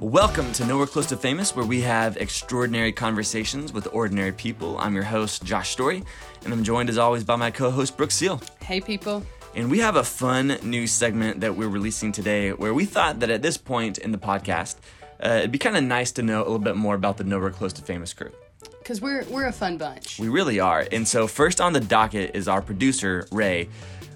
Welcome to Nowhere Close to Famous, where we have extraordinary conversations with ordinary people. I'm your host, Josh Story, and I'm joined as always by my co host, Brooke Seal. Hey, people. And we have a fun new segment that we're releasing today where we thought that at this point in the podcast, uh, it'd be kind of nice to know a little bit more about the Nowhere Close to Famous crew. Because we're, we're a fun bunch. We really are. And so, first on the docket is our producer, Ray,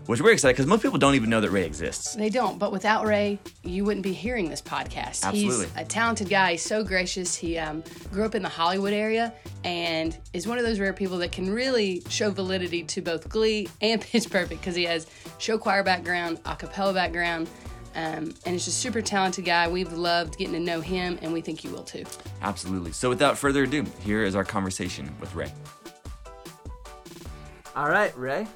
which we're excited because most people don't even know that Ray exists. They don't, but without Ray, you wouldn't be hearing this podcast. Absolutely. He's a talented guy. He's so gracious. He um, grew up in the Hollywood area and is one of those rare people that can really show validity to both Glee and Pitch Perfect because he has show choir background, a cappella background, um, and he's just super talented guy. We've loved getting to know him, and we think you will too. Absolutely. So, without further ado, here is our conversation with Ray. All right, Ray.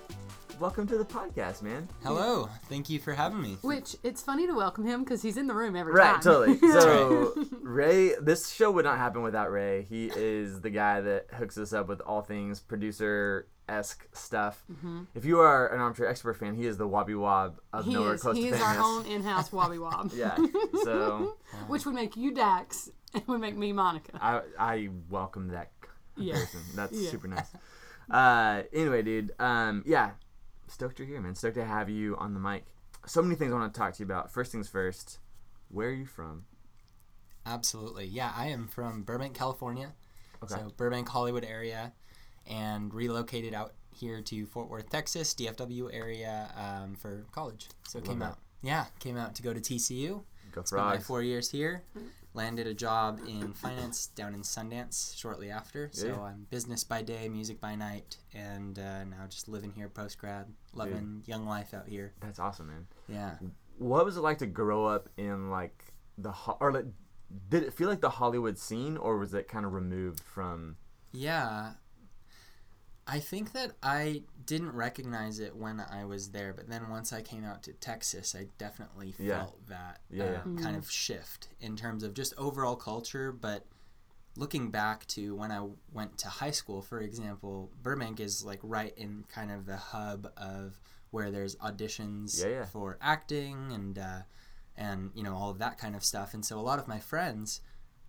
Welcome to the podcast, man. Hello. Thank you for having me. Which it's funny to welcome him because he's in the room every time. Right, time. totally. So Ray, this show would not happen without Ray. He is the guy that hooks us up with all things producer esque stuff. Mm-hmm. If you are an armchair expert fan, he is the Wobby Wob of he nowhere is. close He to is our famous. own in-house Wobby Wob. Yeah. So Which would make you Dax and would make me Monica. I I welcome that Yeah. comparison. That's Yeah. super nice. Uh, anyway, dude. Um, yeah. Stoked you're here, man. Stoked to have you on the mic. So many things I want to talk to you about. First things first. Where are you from? Absolutely. Yeah, I am from Burbank, California. Okay. So Burbank, Hollywood area, and relocated out here to Fort Worth, Texas, DFW area um, for college. So came that. out. Yeah, came out to go to TCU. Go Spent my four years here. Landed a job in finance down in Sundance shortly after. So Yeah. I'm business by day, music by night, and uh, now just living here post grad, loving young life out here. That's awesome, man. Yeah. what was it like to grow up in like the ho- or like did it feel like the Hollywood scene or was it kind of removed from Yeah. I think that I didn't recognize it when I was there, but then once I came out to Texas, I definitely Yeah. felt that Yeah, uh, yeah. kind of shift in terms of just overall culture. But looking back to when I went to high school, for example, Burbank is like right in kind of the hub of where there's auditions Yeah, yeah. for acting and uh, and you know all of that kind of stuff. And so a lot of my friends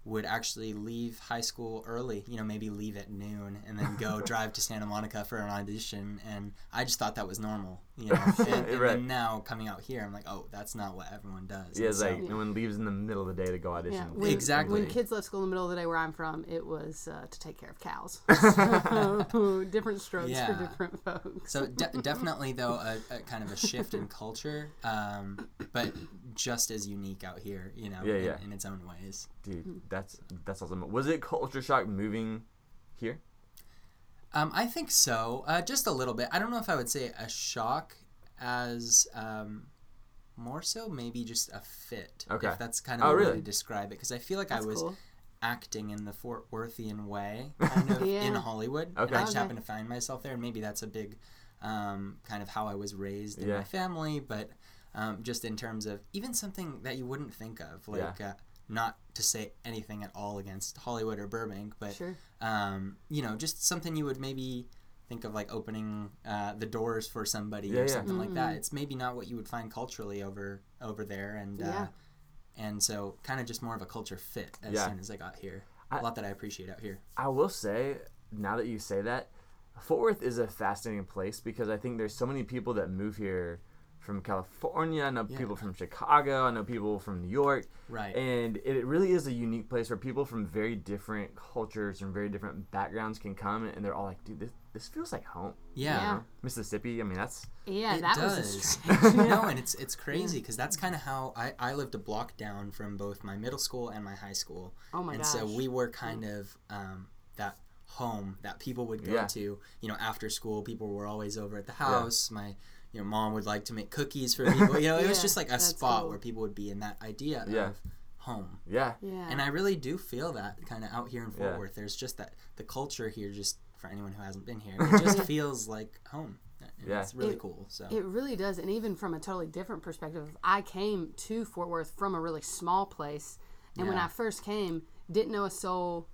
would actually leave high school early, you know, maybe leave at noon and then go drive to Santa Monica for an audition. And I just thought that was normal, you know. And, and Right. then now coming out here, I'm like, oh, that's not what everyone does. yeah it's so- like no one leaves in the middle of the day to go audition Yeah, when, Exactly. When kids left school in the middle of the day where I'm from, it was uh, to take care of cows. So, different strokes Yeah. for different folks. So de- definitely though a, a kind of a shift in culture, um, but just as unique out here, you know, Yeah, in, yeah. in its own ways. dude that's that's awesome was it culture shock moving here Um, I think so, uh, just a little bit. I don't know if I would say a shock, as um, more so maybe just a fit. Okay. If that's kind of Oh, a way really? to describe it, because I feel like That's I was cool. acting in the Fort Worthian way, kind of Yeah. in Hollywood. Okay. And I just Okay. happened to find myself there, and maybe that's a big um, kind of how I was raised in Yeah. my family, but um, just in terms of even something that you wouldn't think of, like uh, not to say anything at all against Hollywood or Burbank, but Sure. um, you know, just something you would maybe think of like opening uh, the doors for somebody Yeah, or yeah. something like that. It's maybe not what you would find culturally over over there, and uh, and so kind of just more of a culture fit as Yeah. soon as I got here. I- a lot that I appreciate out here. I will say now that you say that Fort Worth is a fascinating place because I think there's so many people that move here from California. I know Yeah. people from Chicago. I know people from New York. Right. And it really is a unique place where people from very different cultures and very different backgrounds can come and they're all like, dude, this, this feels like home. yeah. Yeah. Mississippi, I mean, that's. Yeah, It that was a does. stretch. no, and it's it's crazy because that's kind of how I, I lived a block down from both my middle school and my high school. Oh my and gosh. so we were kind of um, that home that people would go Yeah. to. You know, after school, people were always over at the house. My you know mom would like to make cookies for people. You know, it was just like a spot cool. where people would be in that idea Yeah. of home. Yeah. yeah. And I really do feel that kind of out here in Fort Yeah. Worth. There's just that the culture here, just for anyone who hasn't been here, it just feels like home. And Yeah. It's really It- cool. So It really does, and even from a totally different perspective, I came to Fort Worth from a really small place, and when I first came, didn't know a soul.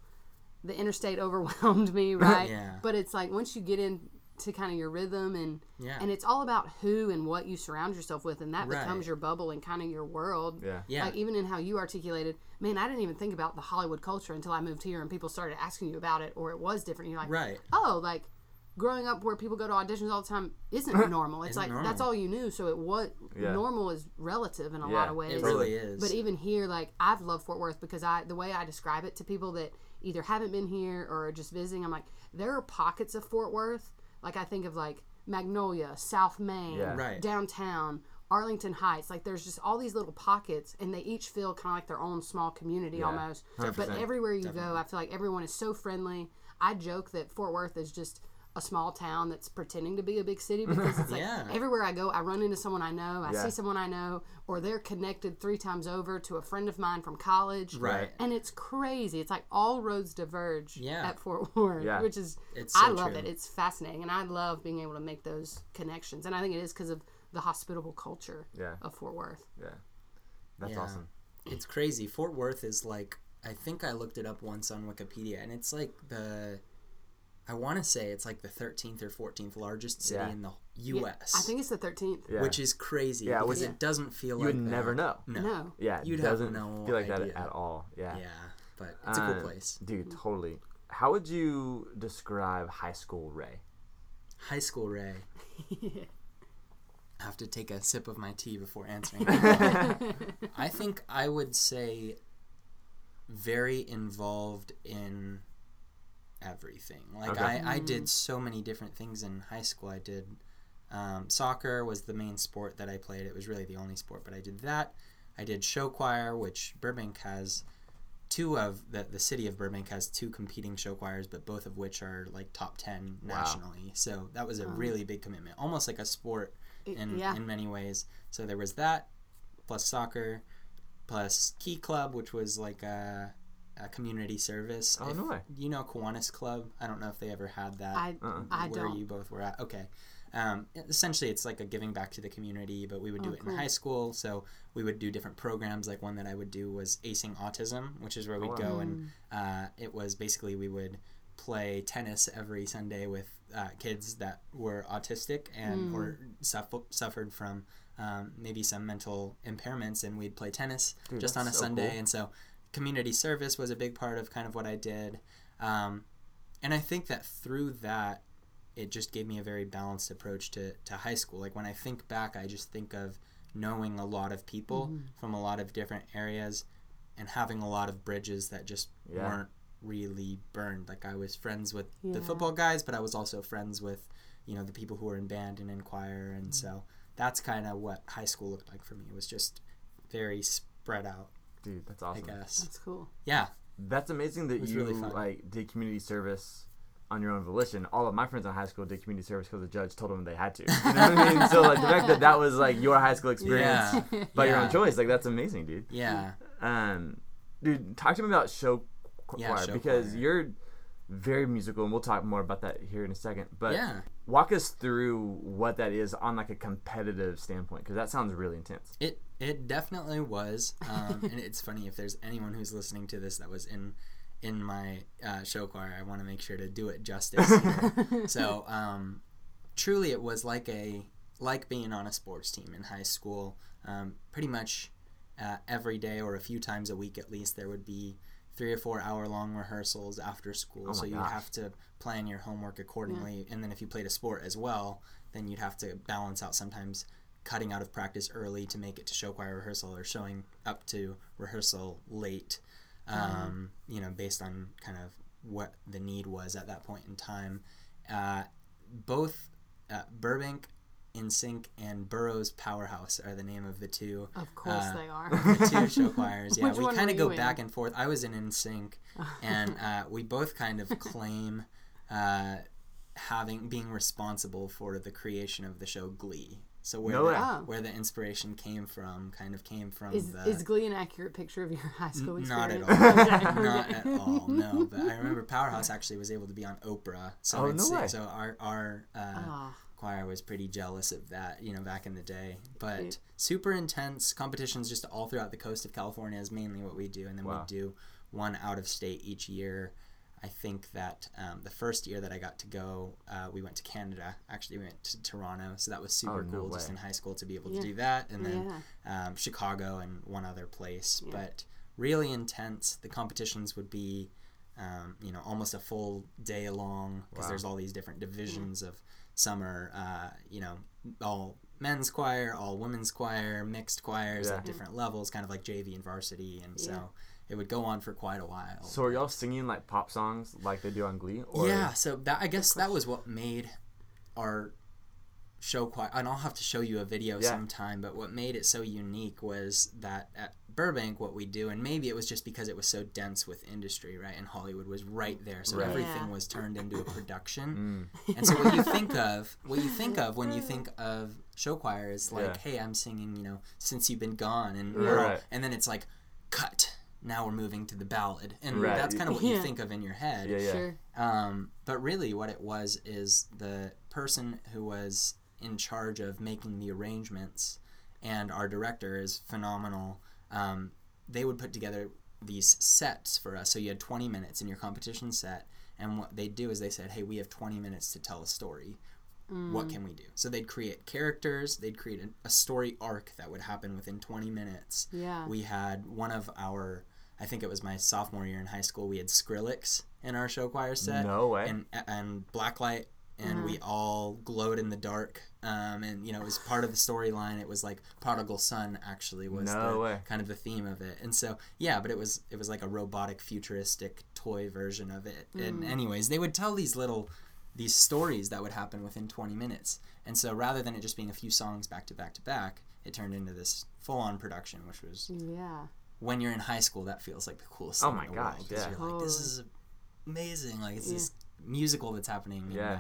The interstate overwhelmed me, right? Yeah. But it's like once you get in to kind of your rhythm and Yeah. and it's all about who and what you surround yourself with and that Right. becomes your bubble and kind of your world Yeah. Yeah. like even in how you articulated man i didn't even think about the hollywood culture until i moved here and people started asking you about it or it was different you're like Right. oh like growing up where people go to auditions all the time isn't normal it's Isn't like normal. that's all you knew so it was Yeah. normal is relative in a Yeah, lot of ways It really is. but even here, like I've loved Fort Worth because I the way I describe it to people that either haven't been here or are just visiting, I'm like, there are pockets of Fort Worth. Like I think of like Magnolia, South Main, Yeah. Right. downtown, Arlington Heights. Like there's just all these little pockets, and they each feel kind of like their own small community Yeah, almost. But 100%. everywhere you go, I feel like everyone is so friendly. I joke that Fort Worth is just a small town that's pretending to be a big city because it's like Yeah. everywhere I go, I run into someone I know, I Yeah. see someone I know, or they're connected three times over to a friend of mine from college. Right. And it's crazy. It's like all roads diverge Yeah. at Fort Worth, Yeah. which is It's I love true. it. It's fascinating, and I love being able to make those connections. And I think it is because of the hospitable culture Yeah. of Fort Worth. Yeah. That's Yeah. awesome. It's crazy. Fort Worth is like I think I looked it up once on Wikipedia, and it's like the I want to say it's like the 13th or 14th largest city Yeah. in the Yeah, U.S. I think it's the 13th. Yeah. which is crazy. Yeah, because which- it doesn't feel you like would that. never know. No. No. Yeah. You'd have doesn't no feel like that at all. Yeah. Yeah, but it's a Um, cool place. Dude, totally. How would you describe high school Ray? High school Ray. I have to take a sip of my tea before answering. I think I would say very involved in everything. Like Okay. I, I did so many different things in high school. I did um, soccer was the main sport that I played. It was really the only sport, but I did that. I did show choir, which Burbank has two of the the city of Burbank has two competing show choirs, but both of which are like top ten Wow. nationally. So that was a really big commitment, almost like a sport in yeah. in many ways. So there was that, plus soccer, plus Key Club, which was like a, a community service. Oh, If- no way. You know Kiwanis Club? I don't know if they ever had that I Uh-uh. I where don't. you both were at. Okay. Um, essentially, it's like a giving back to the community, but we would do Oh, it cool. in high school. So we would do different programs. Like one that I would do was Acing Autism, which is where we'd wow. go and uh, it was basically we would play tennis every Sunday with uh, kids that were autistic and or suffer- suffered from um, maybe some mental impairments, and we'd play tennis Dude, just on a that's so Sunday. cool. And so community service was a big part of kind of what I did. Um, and I think that through that, it just gave me a very balanced approach to, to high school. Like when I think back, I just think of knowing a lot of people from a lot of different areas and having a lot of bridges that just Yeah. weren't really burned. Like I was friends with the football guys, but I was also friends with, you know, the people who were in band and in choir. And so that's kind of what high school looked like for me. It was just very spread out, Dude, that's I awesome. guess. That's cool. Yeah. That's amazing that you really like did community service on your own volition. All of my friends in high school did community service because the judge told them they had to. You know what I mean? So like the fact that that was like your high school experience Yeah. by your own choice, like that's amazing, dude. Yeah. Um, dude, talk to me about show qu- Yeah, choir show because choir. you're very musical, and we'll talk more about that here in a second. But Yeah. walk us through what that is on like a competitive standpoint because that sounds really intense. It it definitely was, um, and it's funny if there's anyone who's listening to this that was in in my uh, show choir, I want to make sure to do it justice. So um, truly, it was like a like being on a sports team in high school. Um, pretty much uh, every day or a few times a week at least, there would be three or four hour long rehearsals after school. Oh so you'd gosh. have to plan your homework accordingly, and then if you played a sport as well, then you'd have to balance out sometimes cutting out of practice early to make it to show choir rehearsal or showing up to rehearsal late um, you know based on kind of what the need was at that point in time uh, both uh, burbank InSync and Burroughs Powerhouse are the name of the two Of course Uh, they are. the two show choirs. Yeah, Which we kind of go in? back and forth. I was in InSync, and uh, we both kind of claim uh, having being responsible for the creation of the show Glee. So where No the, way. Oh. where the inspiration came from, kind of came from Is, the is Glee an accurate picture of your high school not at experience? all. Not at all. No, but I remember Powerhouse actually was able to be on Oprah. So Oh, it's, no way. so our our uh, Ah. Choir was pretty jealous of that, you know, back in the day. But Sweet. super intense competitions just all throughout the coast of California is mainly what we do, and then Wow. we do one out of state each year. I think that um, the first year that I got to go, uh, we went to Canada. Actually, we went to Toronto, so that was super Oh, no cool just in high school to be able Yeah. to do that. And then Yeah. um, Chicago and one other place. Yeah. But really intense. The competitions would be, um, you know, almost a full day long because Wow. there's all these different divisions of some are, uh, you know, all men's choir, all women's choir, mixed choirs Yeah. at different levels, kind of like JV and varsity. And Yeah. so it would go on for quite a while. So are y'all singing like pop songs like they do on Glee? Or yeah, so that I guess that was what made our show choir. And I'll have to show you a video Yeah. sometime. But what made it so unique was that at Burbank, what we do, and maybe it was just because it was so dense with industry, right? And Hollywood was right there, so Right. everything Yeah. was turned into a production. Mm, And so what you think of, what you think of when you think of show choir is like, Yeah. hey, I'm singing, you know, since you've been gone, and we're and then it's like, cut. Now we're moving to the ballad, and Right. that's kind of what you think of in your head. yeah, yeah. Sure. Um, but really, what it was is the person who was in charge of making the arrangements, and our director is phenomenal. Um, they would put together these sets for us. So you had 20 minutes in your competition set, and what they'd do is they said, "Hey, we have 20 minutes to tell a story. What can we do?" So they'd create characters. They'd create a, a story arc that would happen within 20 minutes Yeah. we had one of our i think it was my sophomore year in high school we had skrillex in our show choir set No way. and and blacklight and we all glowed in the dark um, and you know it was part of the storyline it was like prodigal son actually was No the, way. kind of the theme of it and so yeah but it was it was like a robotic futuristic toy version of it and anyways they would tell these little these stories that would happen within 20 minutes and so rather than it just being a few songs back to back to back it turned into this full-on production which was Yeah. when you're in high school, that feels like the coolest Oh thing my in the gosh, world. 'cause yeah. You're like, this is amazing. Like, it's Yeah. this musical that's happening in, Yeah. uh,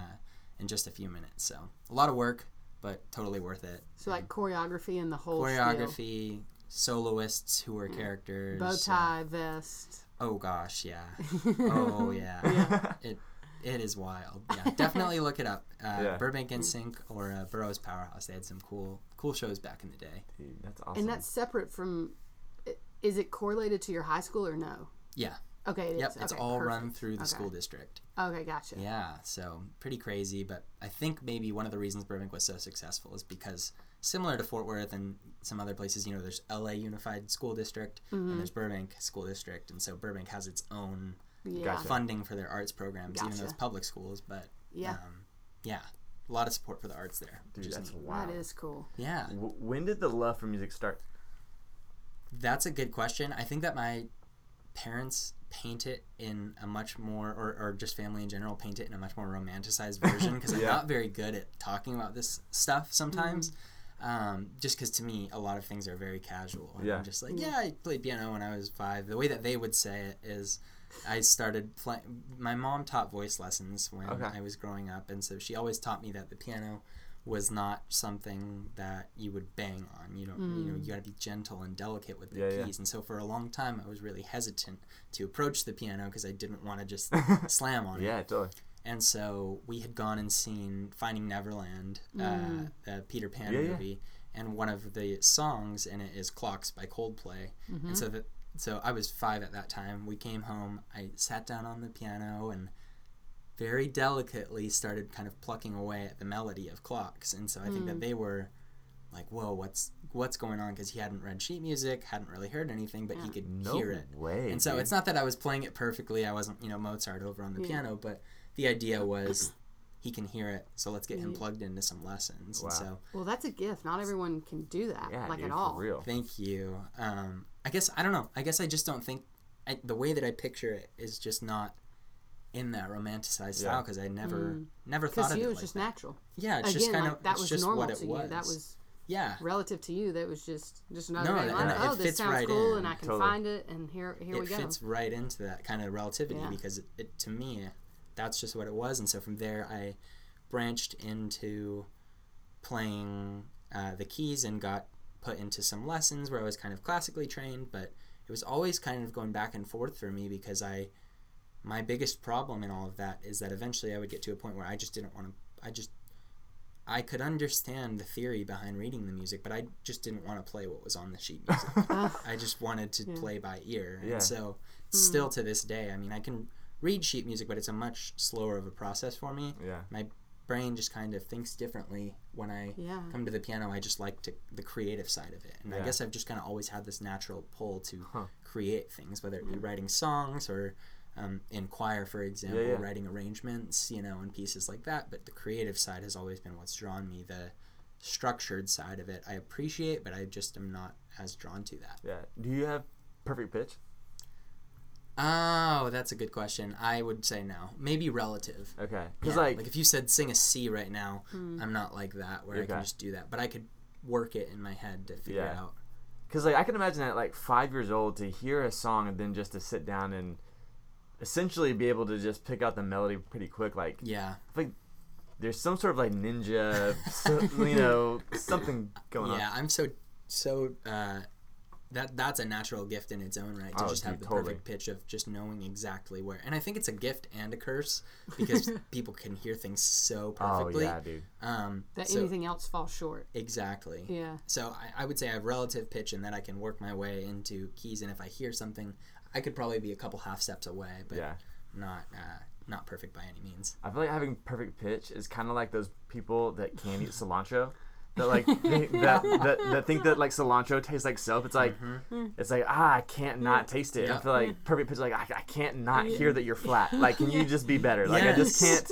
in just a few minutes. So, a lot of work, but totally worth it. So like choreography and the whole Choreography, soloists who were characters. bow tie, vest. oh, gosh, yeah. oh, yeah. It It is wild. Yeah, definitely look it up. Uh, Yeah. Burbank in Sync or uh, Burroughs Powerhouse. They had some cool, cool shows back in the day. Dude, that's awesome. And that's separate from. Is it correlated to your high school or no? Yeah. Okay. It Yep. is. It's Okay, all run through the Okay. school district. Okay, gotcha. Yeah, so pretty crazy, but I think maybe one of the reasons Burbank was so successful is because similar to Fort Worth and some other places, you know, there's LA Unified School District Mm-hmm. and there's Burbank School District, and so Burbank has its own Yeah. Gotcha. funding for their arts programs, even though it's public schools. But Yeah. um, yeah, a lot of support for the arts there. Dude, that's neat. wild. That is cool. yeah, W- when did the love for music start? That's a good question. I think that my parents paint it in a much more, or, or just family in general, paint it in a much more romanticized version because I'm not very good at talking about this stuff sometimes. Um, just because to me, a lot of things are very casual. Yeah. I'm just like, yeah, I played piano when I was five. The way that they would say it is, I started playing. My mom taught voice lessons when Okay. I was growing up, and so she always taught me that the piano was not something that you would bang on. You don't, you know, you got to be gentle and delicate with the Yeah, yeah. keys. And so for a long time, I was really hesitant to approach the piano because I didn't want to just slam on it. Yeah, totally. And so we had gone and seen Finding Neverland, uh, mm. the Peter Pan Yeah, yeah. movie, and one of the songs in it is "Clocks" by Coldplay. Mm-hmm. And so that, so I was five at that time. We came home. I sat down on the piano and very delicately started kind of plucking away at the melody of clocks. And so I think that mm. they were like, "Whoa, what's what's going on?" Because he hadn't read sheet music, hadn't really heard anything, but he could No hear it. way. And so dude. it's not that I was playing it perfectly. I wasn't, you know, Mozart over on the Yeah. piano, but the idea was he can hear it, so let's get him plugged into some lessons. Wow. And so Well, that's a gift. Not everyone can do that, yeah, like dude, at all. For real. thank you. Um, I guess I don't know. I guess I just don't think I, the way that I picture it is just not in that romanticized Yeah. style because I never never thought of to you, it it was like just that. natural. Yeah, it's Again, just kind like of that was just normal what it to was. you. That was yeah. relative to you. That was just just another No, day. and Like, it oh, this fits sounds right cool, in. and I can Totally. find it, and here here it we go. It fits right into that kind of relativity Yeah. because it, it to me that's just what it was and so from there i branched into playing uh, the keys and got put into some lessons where i was kind of classically trained but it was always kind of going back and forth for me because i my biggest problem in all of that is that eventually i would get to a point where i just didn't want to i just I could understand the theory behind reading the music, but I just didn't want to play what was on the sheet music. Ah. I just wanted to play by ear. Yeah. And so, hmm. still to this day, I mean, I can read sheet music, but it's a much slower of a process for me. Yeah. My brain just kind of thinks differently when I Yeah. come to the piano. I just like to the creative side of it, and I guess I've just kind of always had this natural pull to Huh. create things, whether it be hmm. writing songs or um, in choir, for example, yeah. writing arrangements, you know, and pieces like that. But the creative side has always been what's drawn me. The structured side of it, I appreciate, but I just am not as drawn to that. Yeah. Do you have perfect pitch? Oh, that's a good question. I would say no. Maybe relative. Okay. Because Yeah, like, like if you said sing a C right now, I'm not like that where I can just do that. But I could work it in my head to figure it Yeah. out. Because like I can imagine at like five years old to hear a song and then just to sit down and essentially be able to just pick out the melody pretty quick. Like Yeah. Like there's some sort of like ninja, so, you know, something going yeah, on. Yeah, I'm so so uh that that's a natural gift in its own right to Oh, just have the totally. perfect pitch of just knowing exactly where. And I think it's a gift and a curse because people can hear things so Oh perfectly. yeah, dude. Um That so- anything else falls short. exactly. Yeah. So I, I would say I have relative pitch and that I can work my way into keys and if I hear something I could probably be a couple half steps away, but Yeah. not uh, not perfect by any means. I feel like having perfect pitch is kind of like those people that can't eat cilantro. That like think that, that that think that like cilantro tastes like soap. It's like it's like ah I can't not taste it. I feel like perfect pitch like I, I can't not hear that you're flat. Like can you just be better? Like I just can't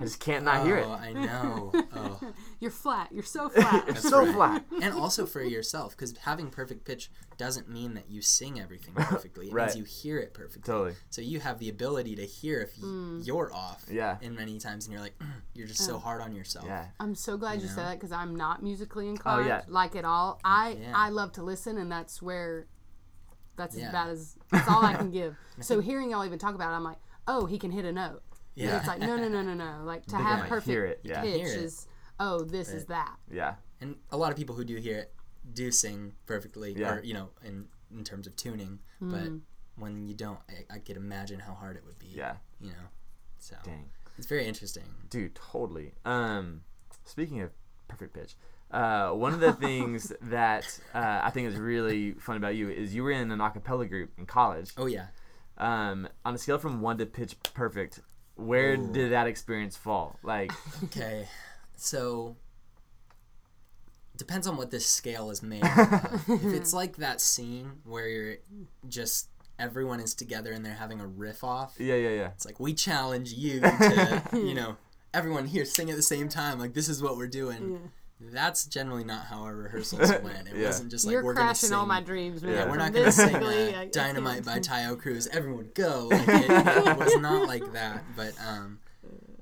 I just can't not hear it. Oh, I know. Oh. You're flat. You're so flat. It's so right. flat. and also for yourself because having perfect pitch doesn't mean that you sing everything perfectly it Right. means you hear it perfectly Totally. so you have the ability to hear if y- hmm. you're off Yeah. and many times and you're like you're just so oh. hard on yourself Yeah. I'm so glad you, You said that because I'm not musically oh, inclined, oh, yeah. like at all. I Yeah. I love to listen, and that's where that's as bad as that's all I can give. so hearing y'all even talk about it, I'm like, oh, he can hit a note. And yeah it's like no, no, no, no, no. Like to They have can, perfect hear it, yeah. pitch Hear it. is oh, this is that. Yeah. and a lot of people who do hear it do sing perfectly Yeah. or you know in in terms of tuning but when you don't I, I could imagine how hard it would be Yeah. you know so Dang. it's very interesting Dude, totally. Um, speaking of perfect pitch, uh, one of the things that uh, I think is really fun about you is you were in an a cappella group in college. oh yeah Um, on a scale from one to pitch perfect, where Ooh. did that experience fall? Like, Okay, so depends on what this scale is made of. if it's like that scene where you're just everyone is together and they're having a riff off, yeah, yeah, yeah. it's like we challenge you to, you know, everyone here sing at the same time. Like this is what we're doing. That's generally not how our rehearsals went. It Yeah. wasn't just like You're we're gonna crashing sing. all my dreams, man. Yeah, Yeah, we're From not gonna this sing uh, I- I "Dynamite" by can't- Taio Cruz. Everyone go! Like, it, it was not like that, but um,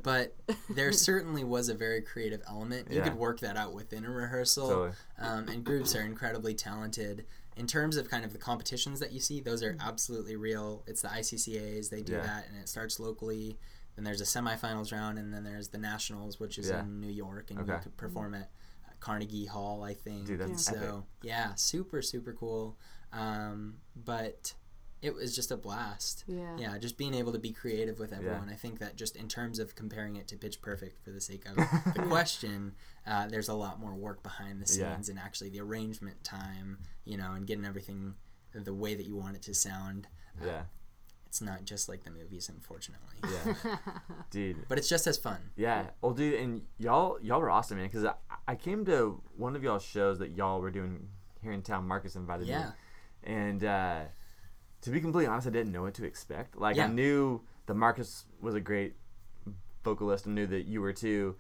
but there certainly was a very creative element. You Yeah. could work that out within a rehearsal, Totally. um, and groups are incredibly talented. In terms of kind of the competitions that you see, those are absolutely real. It's the ICCAs; they do Yeah. that, and it starts locally. Then there's a semifinals round, and then there's the nationals, which is Yeah. in New York, and you could perform at Carnegie Hall, I think. Dude, that's and epic. so yeah, super super cool. Um, but it was just a blast. Yeah. Yeah, just being able to be creative with everyone. I think that just in terms of comparing it to Pitch Perfect for the sake of the question, uh, there's a lot more work behind the Yeah. scenes and actually the arrangement time, you know, and getting everything the way that you want it to sound. Uh, Yeah, It's not just like the movies, unfortunately. yeah, dude. But it's just as fun. Yeah, well, dude, and y'all, y'all were awesome, man. Because I, I came to one of y'all's shows that y'all were doing here in town. Marcus invited me, Yeah. and uh, to be completely honest, I didn't know what to expect. Like, I knew that Marcus was a great vocalist, and knew that you were too.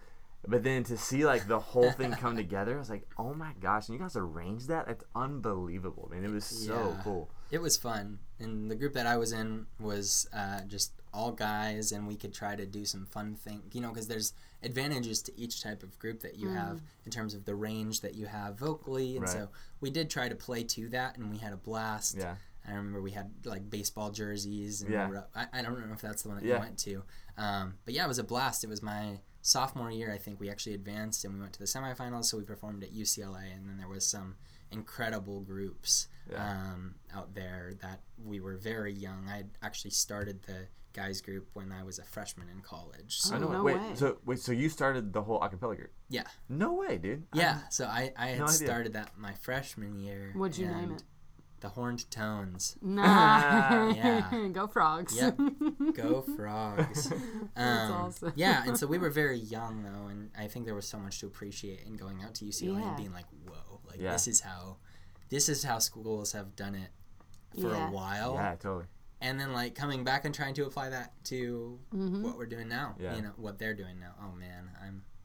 But then to see like the whole thing come together, I was like, "Oh my gosh!" And you guys arranged that? It's unbelievable, man. It was so Yeah. cool. It was fun, and the group that I was in was uh, just all guys, and we could try to do some fun thing, you know, because there's advantages to each type of group that you have in terms of the range that you have vocally, and Right. so we did try to play to that, and we had a blast. Yeah, I remember we had like baseball jerseys, and Yeah. we were up- I, I don't know if that's the one that Yeah. you went to, um, but yeah, it was a blast. It was my sophomore year, I think. We actually advanced, and we went to the semifinals, so we performed at UCLA, and then there was some incredible groups Yeah. um, out there that we were very young. I actually started the guys group when I was a freshman in college. So Oh, know. no wait, way. so wait, so you started the whole acapella group? yeah, No way, dude. I- yeah. So I, I had No started that my freshman year. What'd you name it? The horned tones. Nah. Yeah. Go frogs. Yep. Go frogs. Um, awesome. Yeah, and so we were very young though, and I think there was so much to appreciate in going out to UCLA Yeah. and being like, "Whoa! Like Yeah. this is how, this is how schools have done it for Yeah. a while." Yeah, totally. and then like coming back and trying to apply that to Mm-hmm. what we're doing now. Yeah. You know what they're doing now. Oh man, I'm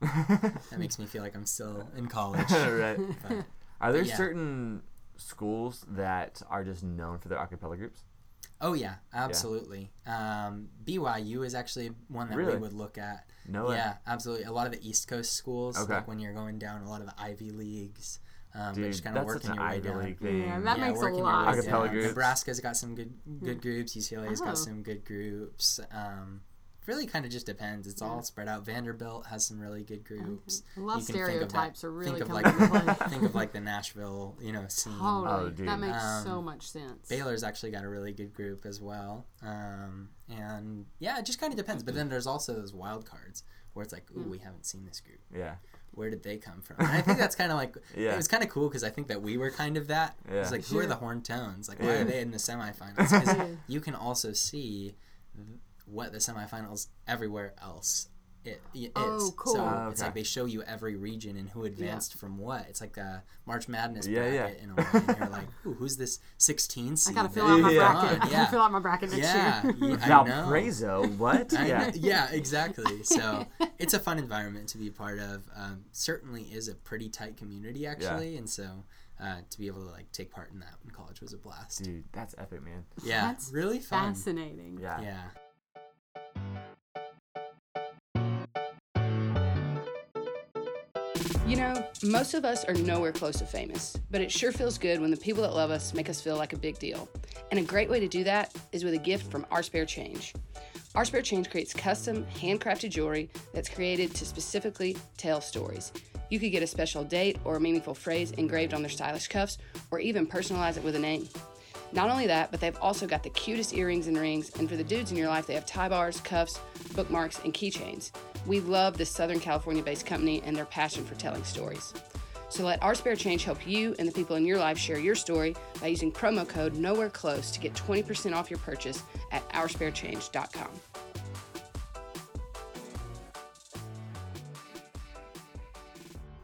that makes me feel like I'm still in college. right. But, Are there yeah. certain schools that are just known for their acapella groups? oh yeah, absolutely. Um, BYU is actually one that Really? we would look at. No way. Yeah, absolutely. A lot of the East Coast schools, Okay. like when you're going down, a lot of the Ivy leagues. Um, but Dude, just kind of that's working your way Ivy down. League thing. Yeah, that makes a lot Acapella down. groups. Nebraska's got some good good groups. UCLA's Oh. got some good groups. Um, really, kind of just depends. It's all spread out. Vanderbilt has some really good groups. I love You can think of that- stereotypes are really think of coming like play. think of like the Nashville, you know, scene. Totally. Oh, dude. that makes Um, so much sense. Baylor's actually got a really good group as well. Um, and yeah, it just kind of depends. But then there's also those wild cards where it's like, ooh, we haven't seen this group. Yeah. Where did they come from? And I think that's kind of like, Yeah. it was kind of cool because I think that we were kind of that. Yeah. It's like, who are the Horned Tones? Like, why Yeah. are they in the semifinals? Because you can also see what the semifinals everywhere else it, it is. Oh, cool. So Oh, it's like they show you every region and who advanced from what. It's like a March Madness Yeah, yeah. bracket in a way. And you're like, ooh, who's this 16 I seed? gotta fill out my Yeah. bracket. on? I gotta fill out my bracket next Yeah, year. yeah, I know. Valparaiso, what? I yeah. yeah, exactly. So it's a fun environment to be part of. Um, certainly is a pretty tight community actually, and so uh, to be able to like take part in that in college was a blast. Dude, that's epic, man. Yeah, That's really fun. Fascinating. Yeah. Yeah. You know, most of us are nowhere close to famous, but it sure feels good when the people that love us make us feel like a big deal. And a great way to do that is with a gift from Our Spare Change. Our Spare Change creates custom, handcrafted jewelry that's created to specifically tell stories. You could get a special date or a meaningful phrase engraved on their stylish cuffs, or even personalize it with a name. Not only that, but they've also got the cutest earrings and rings, and for the dudes in your life, they have tie bars, cuffs, bookmarks, and keychains. We love this Southern California based company and their passion for telling stories. So let Our Spare Change help you and the people in your life share your story by using promo code Nowhere Close to get 20% off your purchase at oursparechange.com.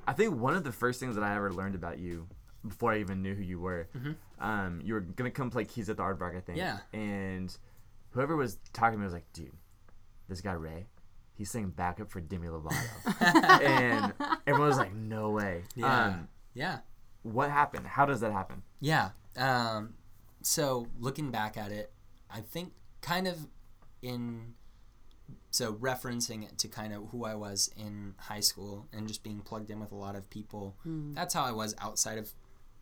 I think one of the first things that I ever learned about you before I even knew who you were, um, you were gonna come play keys at the Aardvark, I think. Yeah. And whoever was talking to me was like, "Dude, this guy Ray, he's singing backup for Demi Lovato," and everyone was like, "No way." Yeah. Um, yeah. what happened? How does that happen? Yeah. Um, so looking back at it, I think kind of in so referencing it to kind of who I was in high school and just being plugged in with a lot of people. That's how I was outside of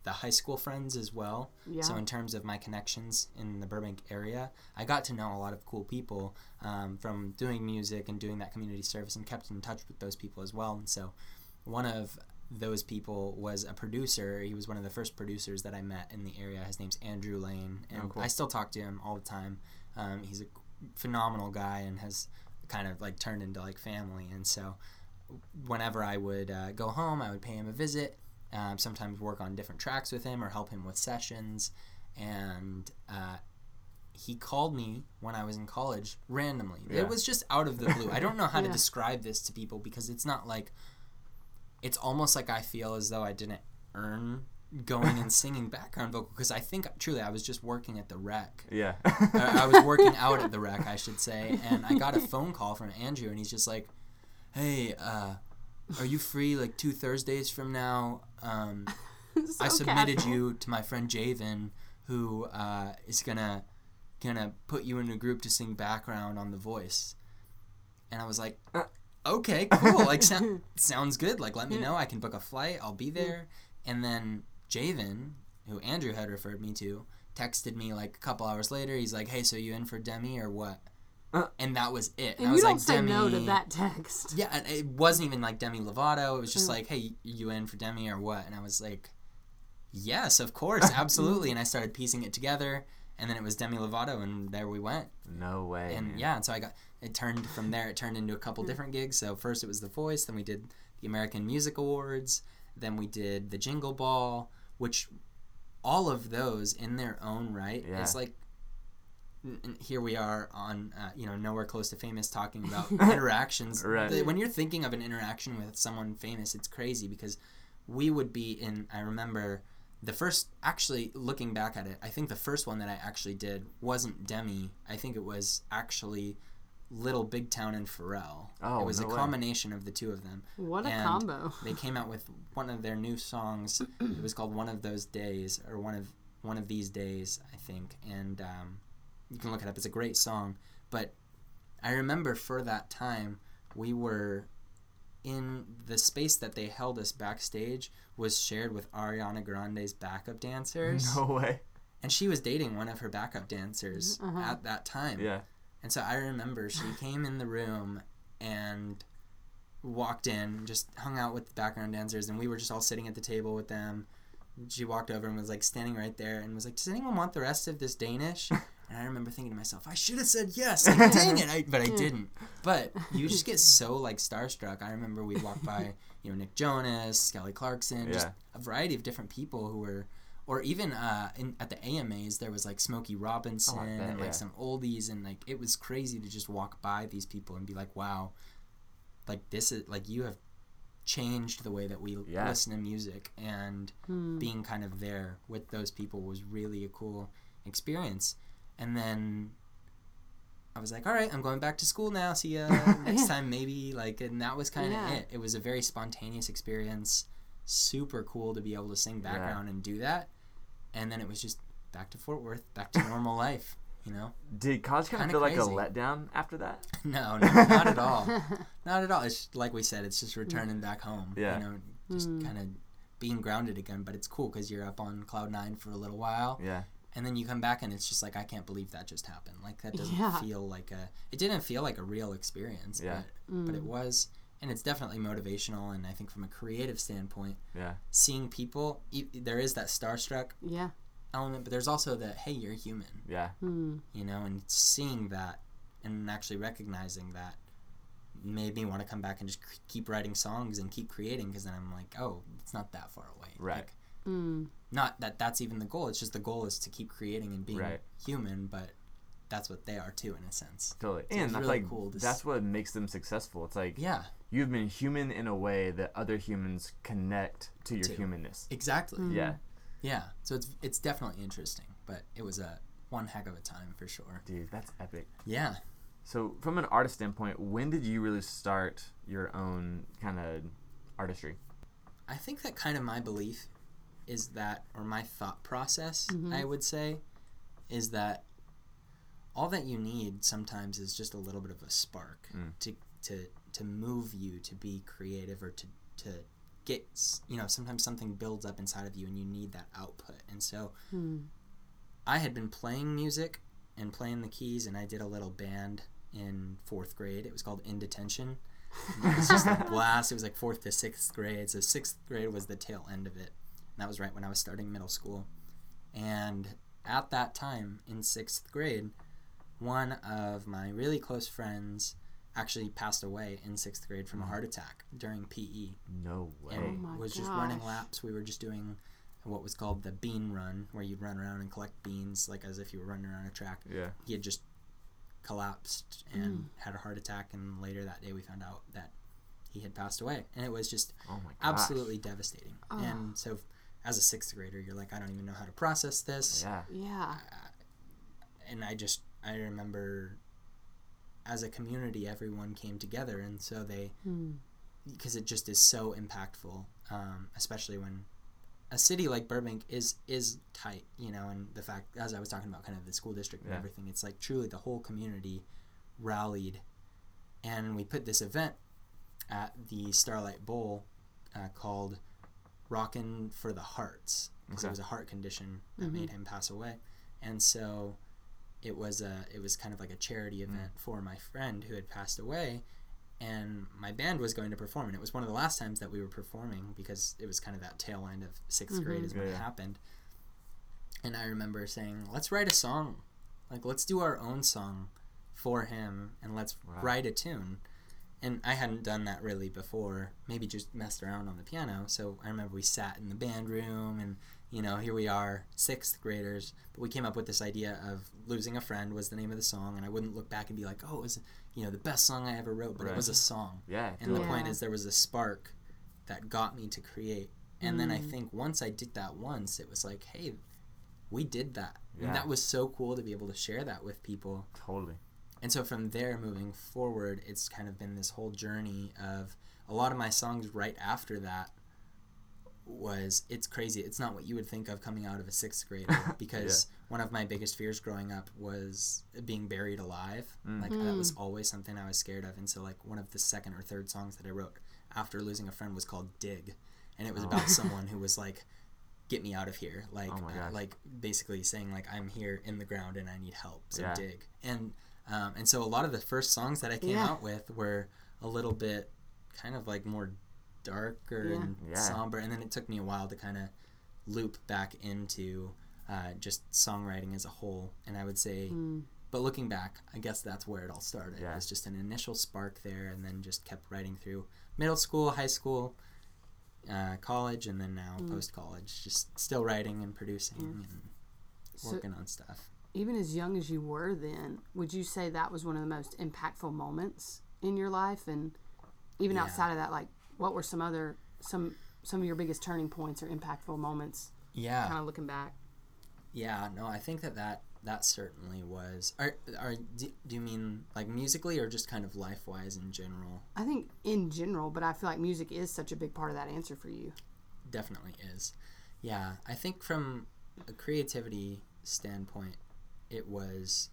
the high school friends as well. Yeah. So in terms of my connections in the Burbank area, I got to know a lot of cool people um, from doing music and doing that community service and kept in touch with those people as well. And so one of those people was a producer. He was one of the first producers that I met in the area. His name's Andrew Lane, and Oh, cool. I still talk to him all the time. Um, he's a phenomenal guy and has kind of like turned into like family. And so, whenever I would uh, go home, I would pay him a visit. Um, sometimes work on different tracks with him or help him with sessions. And uh, he called me when I was in college randomly. Yeah. It was just out of the blue. I don't know how to describe this to people because it's not like it's almost like I feel as though I didn't earn going and singing background vocal because I think truly I was just working at the rec. Yeah. I I was working out at the rec, I should say, and I got a phone call from Andrew, and he's just like, "Hey, uh, are you free like two Thursdays from now? Um, I submitted casual. you to my friend Javen, who uh, is gonna gonna put you in a group to sing background on The Voice." And I was like, Uh. "Okay, cool. Like, so- sounds good. Like, let me know. I can book a flight. I'll be there." And then Javen, who Andrew had referred me to, texted me like a couple hours later. He's like, "Hey, so you in for Demi or what?" Uh. and that was it. And I you was don't like, say Demi. no to that text. Yeah, and it wasn't even like Demi Lovato. It was just Mm. like, "Hey, you in for Demi or what?" And I was like, "Yes, of course, absolutely." and I started piecing it together, and then it was Demi Lovato, and there we went. no way. And man. yeah, and so I got it turned from there. It turned into a couple different gigs. So first it was The Voice, then we did the American Music Awards, then we did the Jingle Ball, which all of those in their own right Yeah. is like n- n- here we are on uh, you know nowhere close to famous talking about interactions Right. The- when you're thinking of an interaction with someone famous it's crazy because we would be in i remember the first actually looking back at it i think the first one that i actually did wasn't demi i think it was actually little big town and pharrell Oh, it was no a way. combination of the two of them What a And combo. they came out with one of their new songs. It was called "One of Those Days" or "One of One of These Days," I think. And um, you can look it up. It's a great song. But I remember for that time we were in the space that they held us backstage was shared with Ariana Grande's backup dancers, No way. and she was dating one of her backup dancers mm-hmm, uh-huh. at that time. Yeah. And so I remember she came in the room and walked in, just hung out with the background dancers, and we were just all sitting at the table with them. She walked over and was like standing right there and was like, "Does anyone want the rest of this Danish?" And I remember thinking to myself, "I should have said yes. Like, dang it!" I, but I didn't. But you just get so like starstruck. I remember we walked by, you know, Nick Jonas, Kelly Clarkson, just Yeah. a variety of different people who were. Or even uh, in, at the AMAs, there was like Smokey Robinson Oh, bet, and like yeah. some oldies, and like it was crazy to just walk by these people and be like, "Wow, like this is like you have changed the way that we Yeah. listen to music and being kind of there with those people was really a cool experience and then I was like, all right, I'm going back to school now. See ya next time, maybe. Like, and that was kind of Yeah. it. It was a very spontaneous experience. Super cool to be able to sing background and do that. And then it was just back to Fort Worth, back to normal life. You know? Did college kind of feel like a letdown after that? No, no, not at all. Not at all. It's like we said, it's just returning back home. Yeah. You know, just hmm. kind of being grounded again. But it's cool because you're up on cloud nine for a little while, Yeah. And then you come back and it's just like I can't believe that just happened. Like that doesn't Yeah. feel like a. It didn't feel like a real experience. Yeah. But, but it mm. was, and it's definitely motivational. And I think from a creative standpoint, Yeah. seeing people, e- there is that starstruck Yeah. element, but there's also the hey, you're human Yeah. Hmm. you know, and seeing that and actually recognizing that made me want to come back and just c- keep writing songs and keep creating because then I'm like, oh, it's not that far away. Right. Like, Mm. not that that's even the goal. It's just the goal is to keep creating and being Right. human, but that's what they are too, in a sense. Totally. So and that's really like cool that's what makes them successful. It's like Yeah, you've been human in a way that other humans connect to your To. humanness. exactly. Yeah. Yeah. So it's it's definitely interesting, but it was a one heck of a time for sure. Dude, that's epic. Yeah. So, from an artist standpoint, when did you really start your own kind of artistry? I think that kind of my belief is that, or my thought process, I would say, is that all that you need sometimes is just a little bit of a spark Mm. to, to, to move you to be creative or to, to get, you know, sometimes something builds up inside of you and you need that output. And so Hmm. I had been playing music and playing the keys, and I did a little band in fourth grade. It was called In Detention. It was just a blast. It was like fourth to sixth grade. So sixth grade was the tail end of it. And that was right when I was starting middle school. And at that time in sixth grade, one of my really close friends actually passed away in sixth grade from a heart attack during PE No way. and Oh my was just running laps. We were just doing what was called the bean run, where you'd run around and collect beans, like as if you were running around a track. Yeah. He had just collapsed and mm. had a heart attack, and later that day we found out that he had passed away, and it was just Oh my gosh. absolutely devastating. Oh. And so, as a sixth grader, you're like, I don't even know how to process this Yeah. Yeah. and I just I remember as a community everyone came together and so they Hmm. because it just is so impactful um, especially when a city like Burbank is is tight you know and the fact as I was talking about kind of the school district and Yeah. everything it's like truly the whole community rallied and we put this event at the Starlight Bowl uh, called Rockin' for the Hearts. Because Okay. it was a heart condition that mm-hmm. made him pass away. And so it was a it was kind of like a charity mm. event for my friend who had passed away. And my band was going to perform. And it was one of the last times that we were performing because it was kind of that tail end of 6th mm-hmm. grade is when Yeah, it yeah. happened. And i remember saying let's write a song. Like let's do our own song for him and let's Wow. write a tune and I hadn't done that really before. Maybe just messed around on the piano. So I remember we sat in the band room, and you know, here we are, sixth graders. But we came up with this idea of "Losing a Friend" was the name of the song, and I wouldn't look back and be like, "Oh, it was you know the best song I ever wrote," but Right. it was a song. Yeah. And the point is, there was a spark that got me to create. And then I Mm. think once I did that once, it was like, hey, we did that. Yeah. And that was so cool to be able to share that with people. Totally. And so from there, moving forward, it's kind of been this whole journey of a lot of my songs right after that was it's crazy. It's not what you would think of coming out of a sixth grader because one of my biggest fears growing up was being buried alive. Mm. Like that was always something I was scared of. And so like one of the second or third songs that I wrote after losing a friend was called Dig, and it was Oh. about someone who was like, "Get me out of here!" Like Oh uh, like basically saying like I'm here in the ground and I need help. So Yeah. dig and um, and so a lot of the first songs that I came Yeah. out with were a little bit kind of like more darker Yeah. and Yeah. somber, and then it took me a while to kind of loop back into uh, just songwriting as a whole. And I would say, Mm. but looking back, I guess that's where it all started. Yeah. It was just an initial spark there, and then just kept writing through middle school, high school. Uh, college and then now Mm. post college, just still writing and producing and So working on stuff. Even as young as you were then, would you say that was one of the most impactful moments in your life? And even Yeah. outside of that, like what were some other some some of your biggest turning points or impactful moments? Yeah, Kind of looking back. Yeah, no, I think that that, that certainly was. Are, are do, do you mean like musically or just kind of life wise in general? I think in general, but I feel like music is such a big part of that answer for you. Definitely is. Yeah, I think from a creativity standpoint, it was.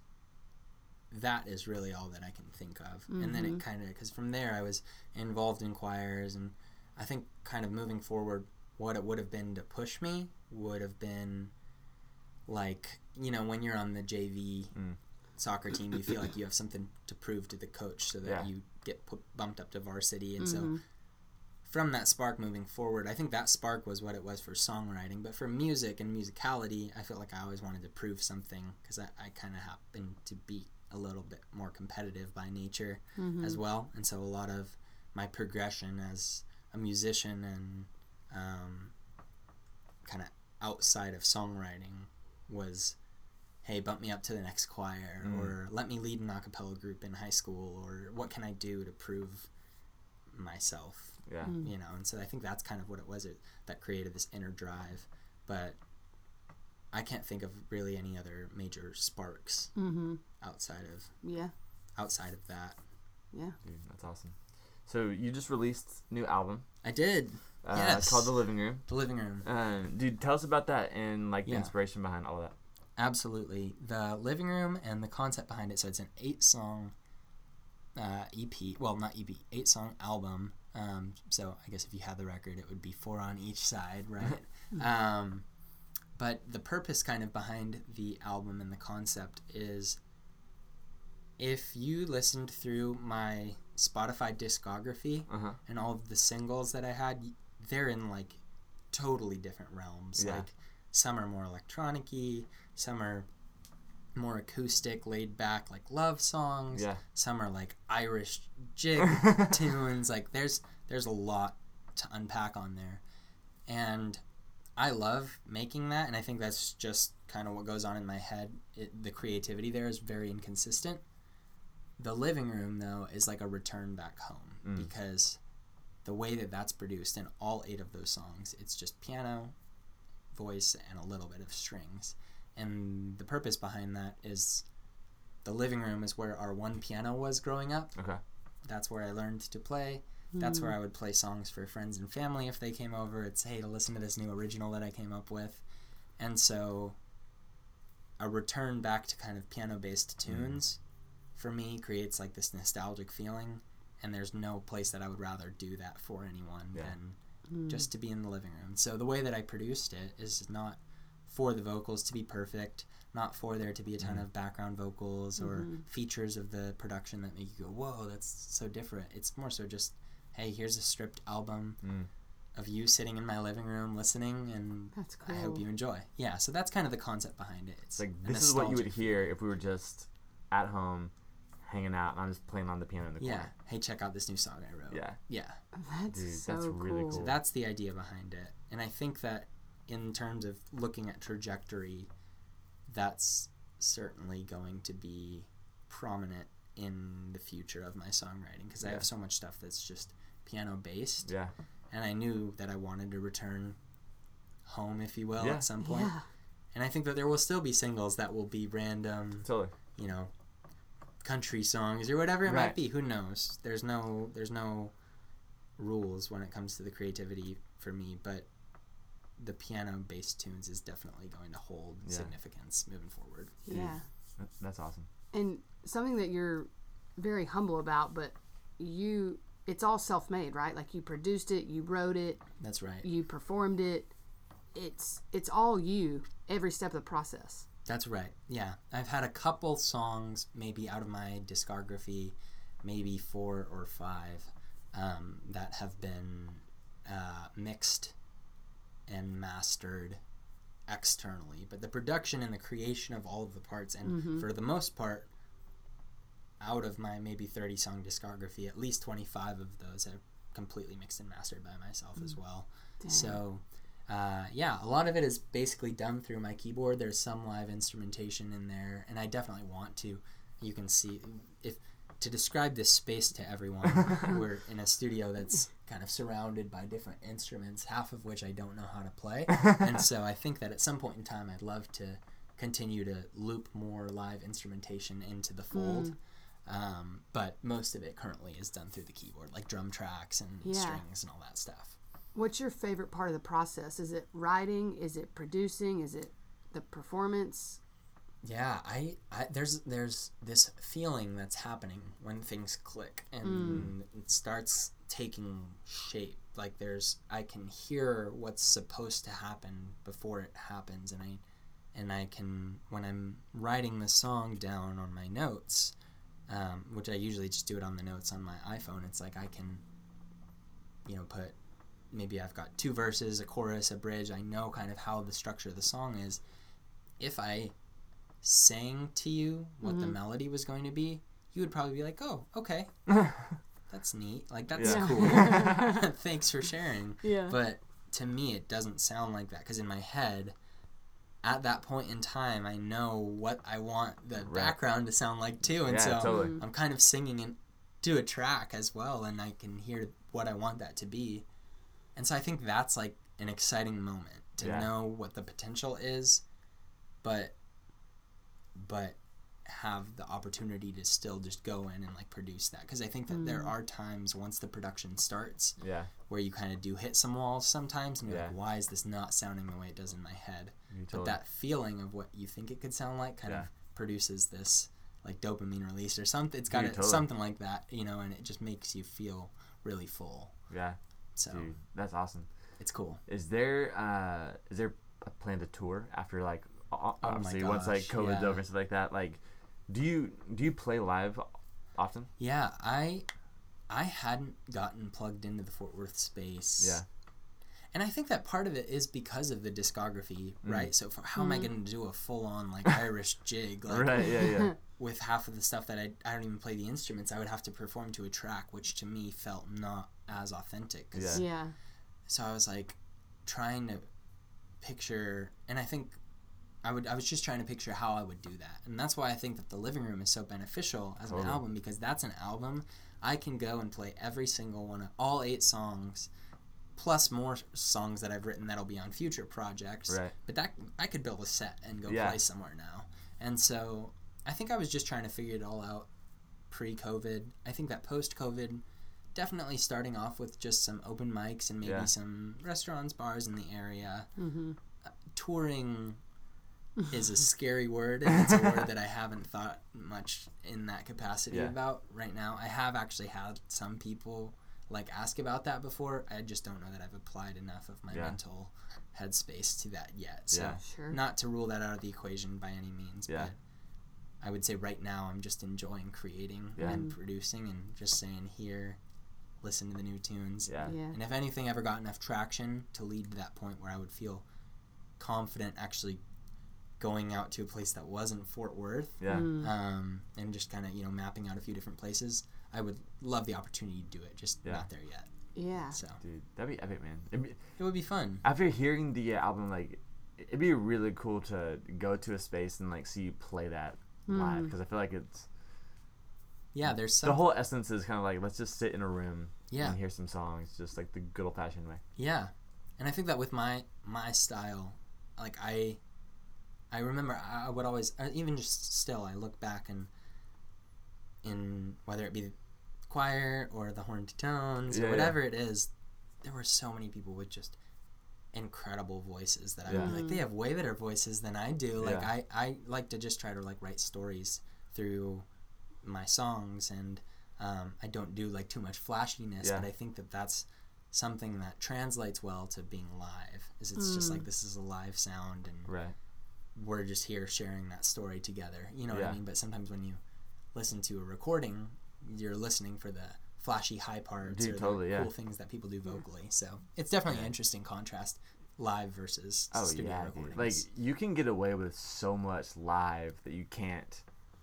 That is really all that I can think of, and then it kind of because from there I was involved in choirs, and I think kind of moving forward, what it would have been to push me would have been like you know when you're on the JV Mm. soccer team, you feel like you have something to prove to the coach so that Yeah. you get put, bumped up to varsity, and Mm-hmm. so from that spark moving forward, I think that spark was what it was for songwriting. But for music and musicality, I felt like I always wanted to prove something because I, I kind of happened to be a little bit more competitive by nature as well. And so a lot of my progression as a musician and um, kind of outside of songwriting was hey bump me up to the next choir Mm. or let me lead an a cappella group in high school or what can i do to prove myself Yeah. you know and so i think that's kind of what it was it, that created this inner drive but i can't think of really any other major sparks Mm-hmm. outside of Yeah. outside of that Yeah. Dude, that's awesome. So you just released new album. i did Uh, Yes. Called The Living Room. the living room Um, dude, tell us about that and like the Yeah. inspiration behind all that. Absolutely. The living room and the concept behind it. So it's an eight song uh, EP. Well, not EP, eight song album. Um, so I guess if you had the record, it would be four on each side, right? um, but the purpose kind of behind the album and the concept is if you listened through my Spotify discography Uh huh. and all of the singles that I had, they're in like totally different realms. Yeah. Like some are more electronic-y, some are more acoustic, laid back, like love songs. Yeah. Some are like Irish jig tunes. Like there's there's a lot to unpack on there, and I love making that, and I think that's just kind of what goes on in my head. It, the creativity there is very inconsistent. The living room though is like a return back home Mm. because the way that that's produced in all eight of those songs, it's just piano, voice, and a little bit of strings. And the purpose behind that is the living room is where our one piano was growing up. Okay. That's where I learned to play. That's where hmm. I would play songs for friends and family if they came over. It's hey to listen to this new original that I came up with. And so a return back to kind of piano based hmm. tunes for me creates like this nostalgic feeling and there's no place that I would rather do that for anyone Yeah. than hmm. just to be in the living room. So the way that I produced it is not for the vocals to be perfect, not for there to be a ton of background vocals or features of the production that make you go, "Whoa, that's so different." It's more so just, "Hey, here's a stripped album Mm. of you sitting in my living room listening and That's I hope you enjoy." Yeah, so that's kind of the concept behind it. It's It's like this is what you would hear if we were just at home hanging out and I'm just playing on the piano in the Yeah. corner. Hey, check out this new song I wrote. Yeah. Yeah. That's Dude, so that's really cool. cool. That's the idea behind it. And I think that in terms of looking at trajectory, that's certainly going to be prominent in the future of my songwriting because I have so much stuff that's just piano based. Yeah. And I knew that I wanted to return home, if you will, Yeah. at some point. Yeah. And I think that there will still be singles that will be random, Totally. you know, country songs or whatever it Right. might be. Who knows? There's no there's no rules when it comes to the creativity for me, but the piano based tunes is definitely going to hold Yeah. significance moving forward. Yeah. That's awesome. And something that you're very humble about, but you, it's all self made, right? Like you produced it, you wrote it, That's right. you performed it. It's it's all you every step of the process. That's right. Yeah. I've had a couple songs maybe out of my discography, maybe four or five, um, that have been uh, mixed and mastered externally. But the production and the creation of all of the parts, and for the most part, out of my maybe 30 song discography, at least 25 of those are completely mixed and mastered by myself as well. So, uh, yeah, a lot of it is basically done through my keyboard. There's some live instrumentation in there, and I definitely want to. You can see if to describe this space to everyone, we're in a studio that's kind of surrounded by different instruments, half of which I don't know how to play, and so I think that at some point in time, I'd love to continue to loop more live instrumentation into the fold. Um, but most of it currently is done through the keyboard, like drum tracks and Yeah. strings and all that stuff. What's your favorite part of the process? Is it writing? Is it producing? Is it the performance? Yeah, I, I there's there's this feeling that's happening when things click and it starts taking shape. Like there's I can hear what's supposed to happen before it happens and I and I can when I'm writing the song down on my notes, um, which I usually just do it on the notes on my iPhone, it's like I can you know put maybe I've got two verses, a chorus, a bridge. I know kind of how the structure of the song is. If I sang to you what the mm-hmm. melody was going to be, you would probably be like, "Oh, okay, that's neat. Like that's Yeah. cool. Thanks for sharing." Yeah. But to me, it doesn't sound like that because in my head, at that point in time, I know what I want the background to sound like too, and Yeah, so totally. Mm-hmm. I'm kind of singing into a track as well, and I can hear what I want that to be, and so I think that's like an exciting moment to Yeah. know what the potential is, but but have the opportunity to still just go in and like produce that because I think that there are times once the production starts Yeah. where you kind of do hit some walls sometimes and you're Yeah. like why is this not sounding the way it does in my head You but that feeling of what you think it could sound like kind Yeah. of produces this like dopamine release or something it's got Dude, it, totally. something like that you know and it just makes you feel really full yeah. so Dude, that's awesome. it's cool Is there uh is there a plan to tour after like o- Oh my obviously once like gosh, COVID's yeah. over and stuff like that? Like, do you do you play live often? yeah i i hadn't gotten plugged into the fort worth space Yeah. and I think that part of it is because of the discography, Mm. right? So for how am I going to do a full on like Irish jig, like right. Yeah. Yeah. with half of the stuff that I, I don't even play the instruments, I would have to perform to a track, which to me felt not as authentic. 'cause- Yeah. Yeah. So I was like trying to picture, and I think I would I was just trying to picture how I would do that, and that's why I think that the living room is so beneficial as an album because that's an album I can go and play every single one of all eight songs. Plus more songs that I've written that'll be on future projects. Right. But that I could build a set and go Yeah. play somewhere now. And so I think I was just trying to figure it all out pre-COVID. I think that post-COVID, definitely starting off with just some open mics and maybe Yeah. some restaurants, bars in the area. Mm-hmm. Uh, touring is a scary word, and it's a word that I haven't thought much in that capacity Yeah. about right now. I have actually had some people like ask about that before. I just don't know that I've applied enough of my Yeah. mental headspace to that yet. So Yeah. Sure. not to rule that out of the equation by any means, Yeah. but I would say right now I'm just enjoying creating Yeah. and producing and just saying here, listen to the new tunes. Yeah. Yeah. And if anything ever got enough traction to lead to that point where I would feel confident actually going out to a place that wasn't Fort Worth Yeah. Mm. um, and just kind of you know mapping out a few different places. I would love the opportunity to do it, just Yeah. not there yet. Yeah. So Dude, that'd be epic, man. It'd be, it would be fun. after hearing the uh, album, like, it'd be really cool to go to a space and like see you play that live because I feel like it's Yeah, there's some the whole essence is kind of like let's just sit in a room Yeah. and hear some songs, just like the good old fashioned way. Yeah, and I think that with my my style, like I, I remember I I would always uh, even just still I look back and in whether it be the choir or the horned tones Yeah, or yeah. whatever it is, there were so many people with just incredible voices that I would Yeah. like they have way better voices than I do. Like Yeah. I I like to just try to like write stories through my songs and um, I don't do like too much flashiness, Yeah. but I think that that's something that translates well to being live. Is it's just like this is a live sound and Right. We're just here sharing that story together. You know what I mean? But sometimes when you listen to a recording, you're listening for the flashy high parts Dude, or totally, the yeah. cool things that people do vocally. So it's definitely an interesting contrast, live versus Oh studio yeah, dude. recordings. like you can get away with so much live that you can't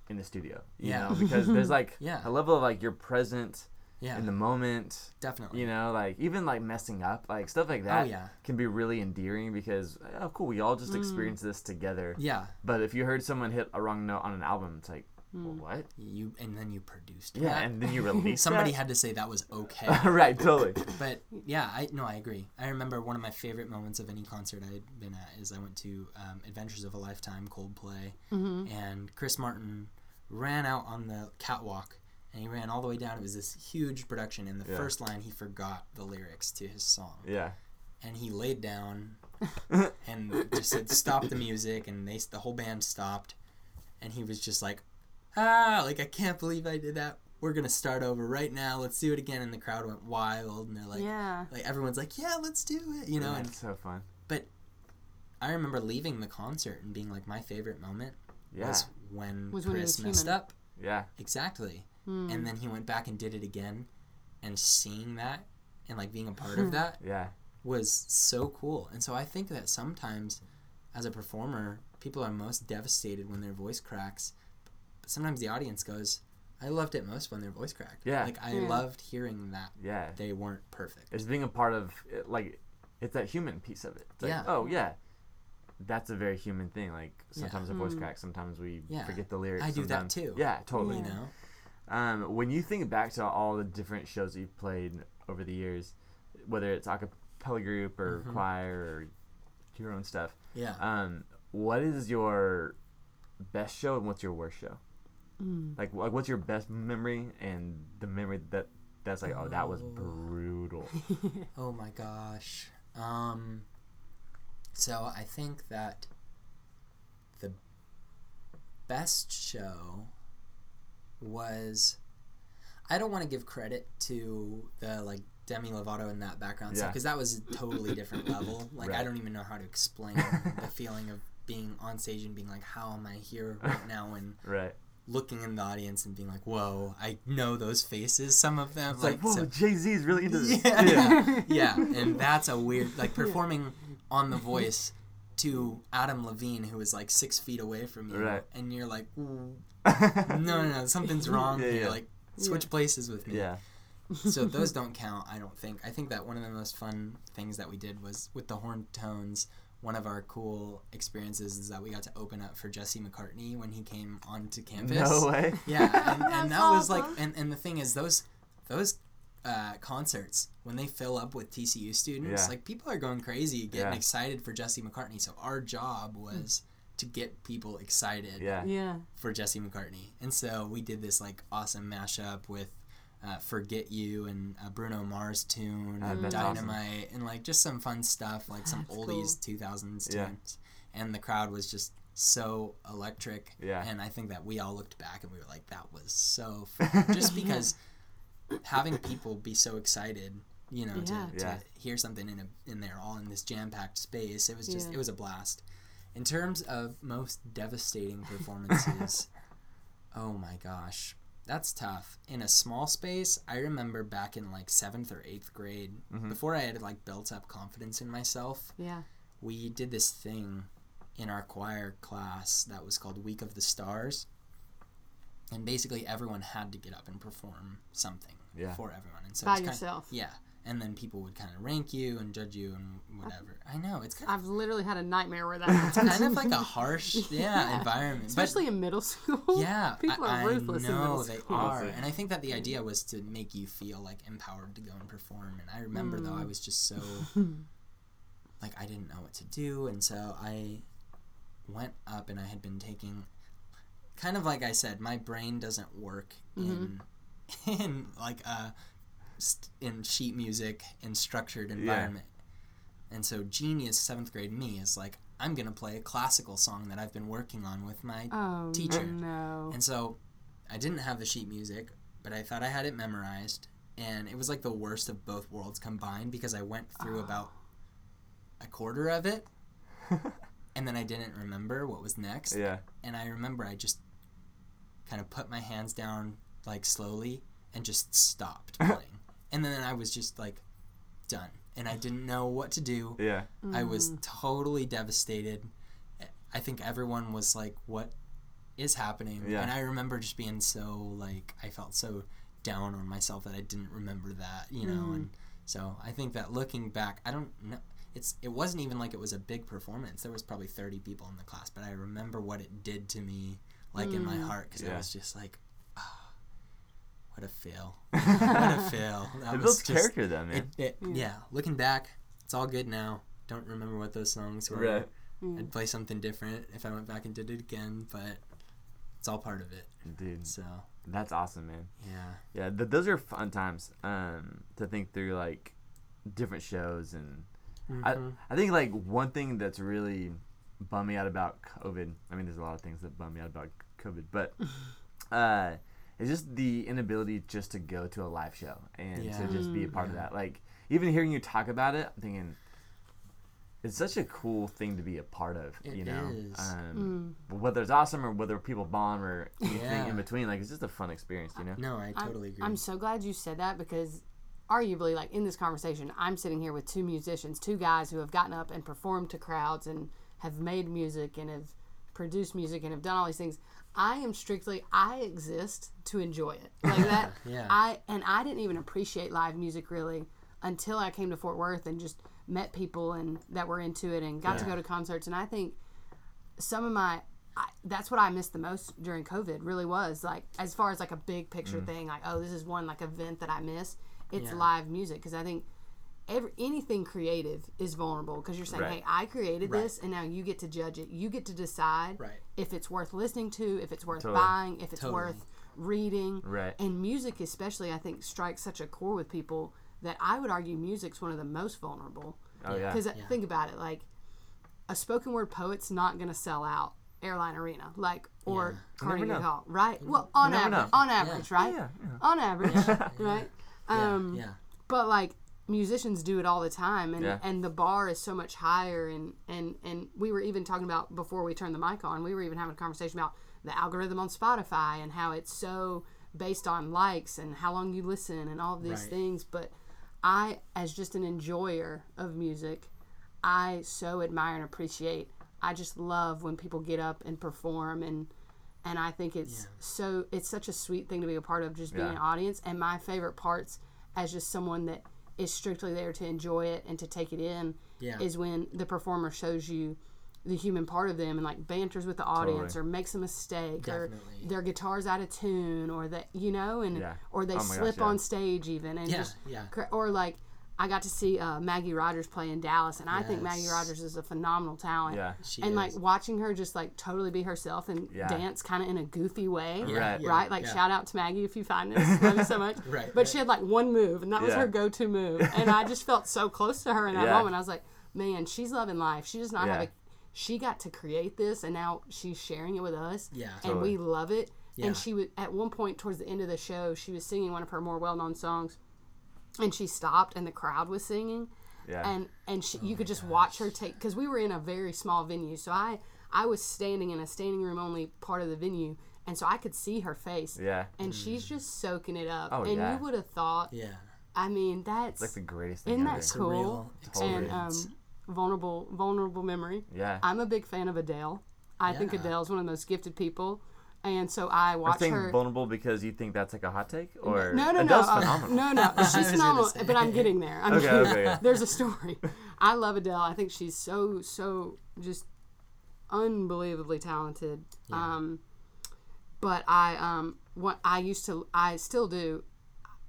in the studio. You Yeah. know, because there's like Yeah. a level of like you're present yeah, in the moment. definitely. You know, like even like messing up, like stuff like that oh yeah, can be really endearing because oh cool, we all just experienced this together. yeah. But if you heard someone hit a wrong note on an album, it's like, well, Mm. what? You and then you produced. Yeah, that. and then you release somebody that? had to say that was okay. right, totally. But yeah, I no, I agree. I remember one of my favorite moments of any concert I had been at is I went to um, Adventures of a Lifetime Coldplay, Mm-hmm. and Chris Martin ran out on the catwalk and he ran all the way down. It was this huge production, and the Yeah. first line he forgot the lyrics to his song, Yeah. and he laid down and just said stop the music, and they the whole band stopped, and he was just like, ah, like I can't believe I did that. We're gonna start over right now. Let's do it again, and the crowd went wild, and they're like, yeah. like everyone's like, yeah, let's do it, you know. Yeah, And it's so fun. But I remember leaving the concert and being like, my favorite moment Yeah. was when Was Chris was messed up. Yeah. Exactly. Mm. And then he went back and did it again, and seeing that and like being a part of that Yeah. was so cool. And so I think that sometimes, as a performer, people are most devastated when their voice cracks. But sometimes the audience goes, "I loved it most when their voice cracked." Yeah. Like I Yeah. loved hearing that Yeah. they weren't perfect. It's being a part of it, like it's that human piece of it. It's like, Yeah. oh yeah. That's a very human thing. Like sometimes our voice Mm. cracks, sometimes we Yeah. forget the lyrics. I do that sometimes- too. Yeah, totally. You know. Um, when you think back to all the different shows that you've played over the years, whether it's a cappella group or Mhm. choir or your own stuff, Yeah. um, what is your best show and what's your worst show? Mm. Like, like what's your best memory and the memory that that's like, oh, that was Oh. brutal. Oh my gosh. Um so I think that the best show was I don't want to give credit to the like Demi Lovato in that background stuff because that was a totally different level. Like I don't even know how to explain the feeling of being on stage and being like, how am I here right now and right. looking in the audience and being like, whoa, I know those faces, some of them. It's like, whoa, so- Jay Z is really into this. yeah. yeah, and that's a weird like performing on The Voice to Adam Levine, who is like six feet away from you, Right. and you're like, no, no, no, something's wrong Yeah, here. yeah. Like, switch places with me. yeah. So those don't count. I don't think. I think that one of the most fun things that we did was with the horn tones. One of our cool experiences is that we got to open up for Jesse McCartney when he came onto campus. No way. Yeah, and, and That's that was like, and, and the thing is, those those uh, concerts when they fill up with TCU students, Yeah. like people are going crazy, getting Yeah. excited for Jesse McCartney. So our job was to get people excited Yeah. yeah. for Jesse McCartney, and so we did this like awesome mashup with. Uh, Forget You and uh, Bruno Mars tune Ah, and that's Dynamite and like just some fun stuff like some That's oldies 2000s Yeah. tunes and the crowd was just so electric Yeah. and I think that we all looked back and we were like, that was so fun. Just because having people be so excited, you know, Yeah. to, to Yeah. hear something in a in there all in this jam packed space, it was just Yeah. it was a blast. In terms of most devastating performances, oh my gosh. That's tough. In a small space, I remember back in like seventh or eighth grade, Mhm. before I had like built up confidence in myself, Yeah. we did this thing in our choir class that was called Week of the Stars. And basically, everyone had to get up and perform something Yeah. for everyone. And so By it's kind- yourself. yeah. And then people would kind of rank you and judge you and whatever. I know it's kind of, I've literally had a nightmare where that happens. kind of like a harsh, yeah, environment. But- Especially in middle school. yeah, People I, are ruthless I in know middle they school. are, and I think that the idea was to make you feel like empowered to go and perform. And I remember though, Mm. I was just so like I didn't know what to do, and so I went up and I had been taking, kind of like I said, my brain doesn't work mm-hmm. in in like a st- in sheet music in structured environment. And so genius seventh grade me is like I'm gonna play a classical song that I've been working on with my Oh Teacher. no. and so I didn't have the sheet music, but I thought I had it memorized. And it was like the worst of both worlds combined because I went through ah. about a quarter of it and then I didn't remember what was next. Yeah. And I remember I just kind of put my hands down like slowly and just stopped playing. and then I was just like done. And I didn't know what to do. Yeah. I was mm. totally devastated. I think everyone was like, "What is happening?" Yeah. And I remember just being so like I felt so down on myself that I didn't remember that, you know. And mm. so I think that looking back, I don't know. It's it wasn't even like it was a big performance. There was probably thirty people in the class, but I remember what it did to me, like in my heart, because I Yeah. was just like, "Ah, "What a fail! what a fail!" That It was builds just- character though, man. it, it, yeah. looking back, it's all good now. Don't remember what those songs were. Right. I'd play something different if I went back and did it again, but it's all part of it. Dude, So that's awesome, man. yeah, Yeah, th- those are fun times um, to think through like different shows and I, I think like one thing that's really bummed me out about COVID. I mean, there's a lot of things that bum me out about COVID, but uh, it's just the inability just to go to a live show and to just be a part of that. Like even hearing you talk about it, I'm thinking it's such a cool thing to be a part of. It you know, is. um, whether it's awesome or whether people bomb or anything Yeah. in between, like it's just a fun experience. You know. no, I I'm- totally agree. I'm so glad you said that because arguably like in this conversation I'm sitting here with two musicians, two guys who have gotten up and performed to crowds and have made music and have produced music and have done all these things. I am strictly I exist to enjoy it. Like that Yeah. I and I didn't even appreciate live music really until I came to Fort Worth and just met people and that were into it and got to go to concerts and I think some of my I, that's what I missed the most during COVID. Really was like as far as like a big picture mm. thing. Like oh, this is one like event that I miss. It's Yeah. live music because I think every anything creative is vulnerable because you're saying, Right. hey, I created Right. this and now you get to judge it. You get to decide Right. if it's worth listening to, if it's worth Totally. buying, if it's Totally. worth reading. Right. And music, especially, I think strikes such a core with people that I would argue music's one of the most vulnerable. Oh yeah. Because think about it, like a spoken word poet's not going to sell out Airline Arena, like or never Carnegie know. Hall, right? Well, on average, know. on average, right? Yeah, yeah. On average, right? Um, yeah. but like musicians do it all the time and, Yeah. and the bar is so much higher and, and and we were even talking about before we turned the mic on we were even having a conversation about the algorithm on spotify and how it's so based on likes and how long you listen and all of these Right. things but i as just an enjoyer of music i so admire and appreciate i just love when people get up and perform and and I think it's so it's such a sweet thing to be a part of just being Yeah. an audience and my favorite parts as just someone that is strictly there to enjoy it and to take it in Yeah. is when the performer shows you the human part of them and like banters with the audience Totally. or makes a mistake or Definitely. their guitar's out of tune or that you know and Yeah. or they Oh my gosh, slip yeah. on stage even and just yeah. or like I got to see uh, Maggie Rogers play in Dallas and I think Maggie Rogers is a phenomenal talent Yeah. She and like watching her just like totally be herself and Yeah. dance kind of in a goofy way Yeah, Right. yeah, right like yeah. shout out to maggie if you find this love you so much Right, but right. she had like one move and that was Yeah. her go-to move and i just felt so close to her in that Yeah. moment i was like man she's loving life she does not have a she got to create this and now she's sharing it with us Yeah. and we love it Yeah. and she was at one point towards the end of the show she was singing one of her more well-known songs and she stopped and the crowd was singing Yeah. and and she, you could just watch her take because we were in a very small venue so i i was standing in a standing room only part of the venue and so i could see her face yeah. and she's just soaking it up Oh, and yeah. you would have thought Yeah. i mean that's It's like the greatest thing isn't ever. that cool Surreal and um vulnerable vulnerable memory. Yeah. I'm a big fan of Adele. I think Yeah. Adele's one of the most gifted people, and so I Are watch saying her. vulnerable because you think that's like a hot take, or no, no, no, Adele's uh, no, no. She's phenomenal, but I'm getting there. I'm Okay, getting okay, yeah. There's a story. I love Adele. I think she's so, so just unbelievably talented. Um, but I, um, what I used to, I still do.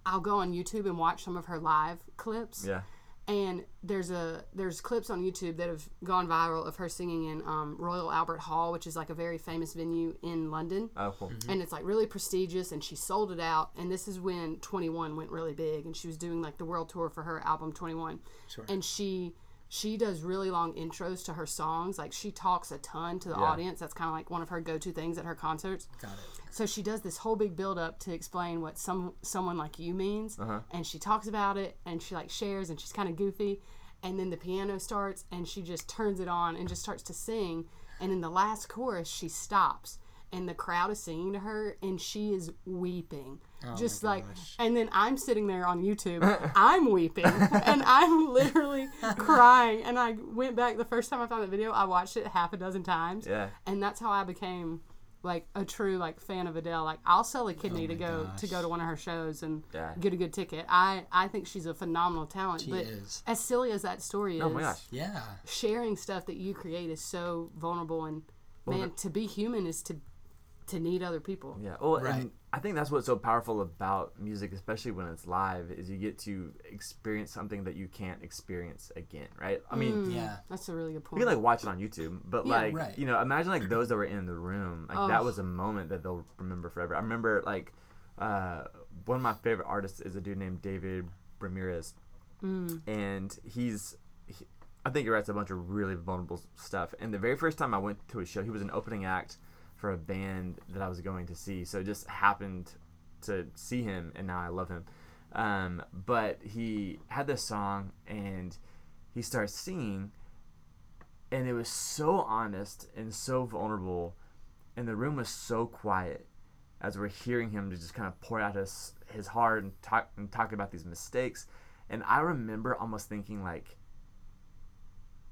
I'll go on YouTube and watch some of her live clips Yeah. And there's a there's clips on YouTube that have gone viral of her singing in um, Royal Albert Hall, which is like a very famous venue in London, Oh, cool. and it's like really prestigious. And she sold it out, and this is when Twenty One went really big, and she was doing like the world tour for her album Twenty One, Sure. and she she does really long intros to her songs. Like she talks a ton to the Yeah. audience. That's kind of like one of her go to things at her concerts. Got it. So she does this whole big build up to explain what some someone like you means, Uh-huh. and she talks about it, and she like shares, and she's kind of goofy, and then the piano starts, and she just turns it on and just starts to sing, and in the last chorus she stops, and the crowd is singing to her, and she is weeping, oh just like, gosh. and then I'm sitting there on YouTube, I'm weeping, and I'm literally crying, and I went back the first time I found the video, I watched it half a dozen times, Yeah. and that's how I became like a true like fan of Adele. Like I'll sell a kidney oh to my go to go to one of her shows and Yeah. get a good ticket. I I think she's a phenomenal talent. She but is. as silly as that story is, Oh my gosh. Yeah. sharing stuff that you create is so vulnerable and man, to be human is to to need other people. Yeah. Well, Right. and I think that's what's so powerful about music, especially when it's live, is you get to experience something that you can't experience again, right? I mean, Yeah. That's a really good you point. can like watch it on YouTube, but Yeah, like right. you know, imagine like those that were in the room, like that Oh. was a moment that they'll remember forever. I remember like uh, one of my favorite artists is a dude named David Ramirez, and he's. He, I think he writes a bunch of really vulnerable stuff. And the very first time I went to a show, he was an opening act for a band that I was going to see. So just happened to see him, and now I love him. Um, but he had this song, and he starts singing, and it was so honest and so vulnerable, and the room was so quiet as we're hearing him to just kind of pour out his his heart and talk and talk about these mistakes. And I remember almost thinking like,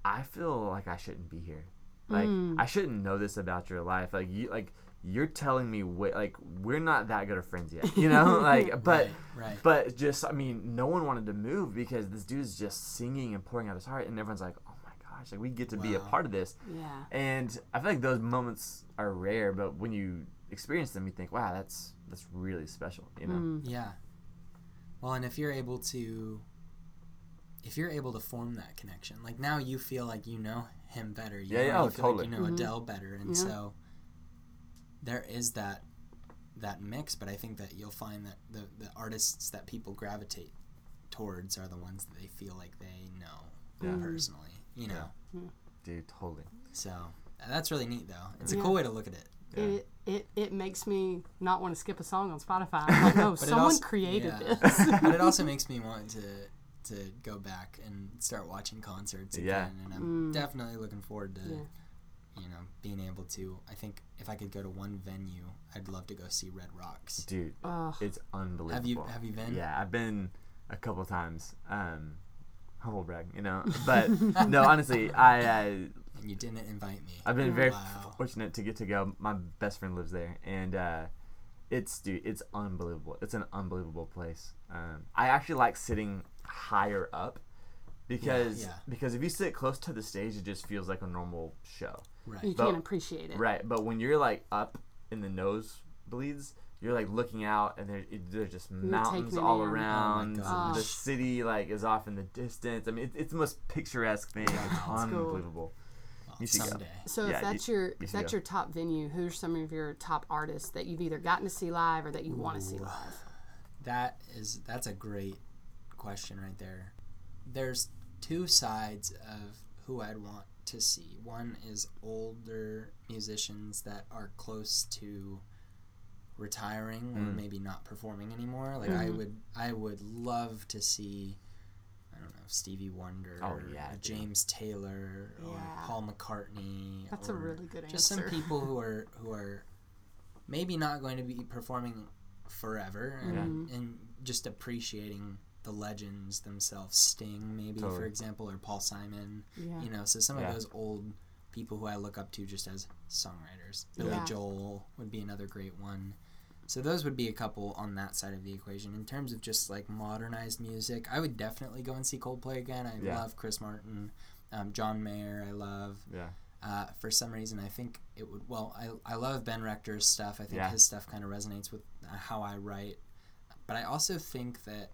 I feel like I shouldn't be here. Like I shouldn't know this about your life. Like you like you're telling me wait like we're not that good of friends yet. You know? like but Right, right. but just I mean, no one wanted to move because this dude's just singing and pouring out his heart and everyone's like, "Oh my gosh, like we get to be a part of this." yeah. And I feel like those moments are rare, but when you experience them, you think, "Wow, that's that's really special." You know? Mm. Yeah. Well, and if you're able to if you're able to form that connection, like now you feel like you know him better. You Yeah, know, yeah, oh, you feel totally. Like you know Mhm. Adele better, and Yeah. so there is that that mix. But I think that you'll find that the the artists that people gravitate towards are the ones that they feel like they know Yeah. personally. You know, Dude, totally. so that's really neat though. It's a cool way to look at it. Yeah. It, it it makes me not want to skip a song on Spotify. I'm like, no, someone also- created yeah. this. but it also makes me want to to go back and start watching concerts again. Yeah. And I'm definitely looking forward to Mm. Yeah. you know being able to. I think if I could go to one venue, I'd love to go see Red Rocks. Dude, Ugh. it's unbelievable. Have you have you been? Yeah, I've been a couple times. Um, humble brag, you know. But no, honestly, I, I And you didn't invite me. I've been very Wow. fortunate to get to go. My best friend lives there, and uh, it's dude, it's unbelievable. It's an unbelievable place. Um, I actually like sitting higher up because yeah. because if you sit close to the stage, it just feels like a normal show. Right. you but- can't appreciate it. Right, but when you're like up in the nosebleeds, you're like looking out, and there, it, there's just mountains taking it all in. Oh my around. gosh. the city like is off in the distance. I mean, it, it's the most picturesque thing. It's unbelievable. Well, You should go. So Yeah, if that's you- your you if that's go. your top venue, who's some of your top artists that you've either gotten to see live or that you want to see live? That is that's a great question right there. There's two sides of who I'd want to see. One is older musicians that are close to retiring or Mm. maybe not performing anymore. Like I Mhm. would I would love to see I don't know, Stevie Wonder Oh, or yeah, a dude. James Taylor or Yeah. Paul McCartney. That's a or really good just some people who are who are maybe not going to be performing forever and, Mhm. and just appreciating the legends themselves, Sting maybe for example, or Paul Simon. Yeah. You know, so some Yeah. of those old people who I look up to just as songwriters. Billy Yeah. Joel would be another great one. So those would be a couple on that side of the equation. In terms of just like modernized music, I would definitely go and see Coldplay again. I Yeah. love Chris Martin, um, John Mayer. I love. Yeah. Uh, for some reason, I think it would. Well, I, I love Ben Rector's stuff. I think Yeah. his stuff kind of resonates with uh, how I write. But I also think that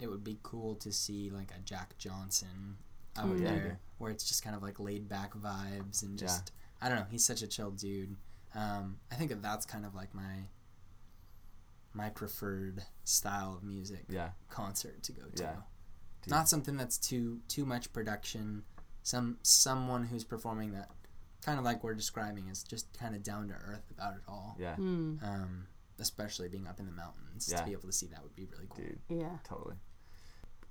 it would be cool to see like a Jack Johnson out Mm. Yeah, there, dude. where it's just kind of like laid back vibes and Yeah. just I don't know. He's such a chill dude. Um, I think that that's kind of like my my preferred style of music Yeah. concert to go to. Yeah. Not something that's too too much production. Some someone who's performing that kind of like we're describing is just kind of down to earth about it all. Yeah. Mm, Um, especially being up in the mountains Yeah. to be able to see that would be really cool. Dude. yeah. Totally.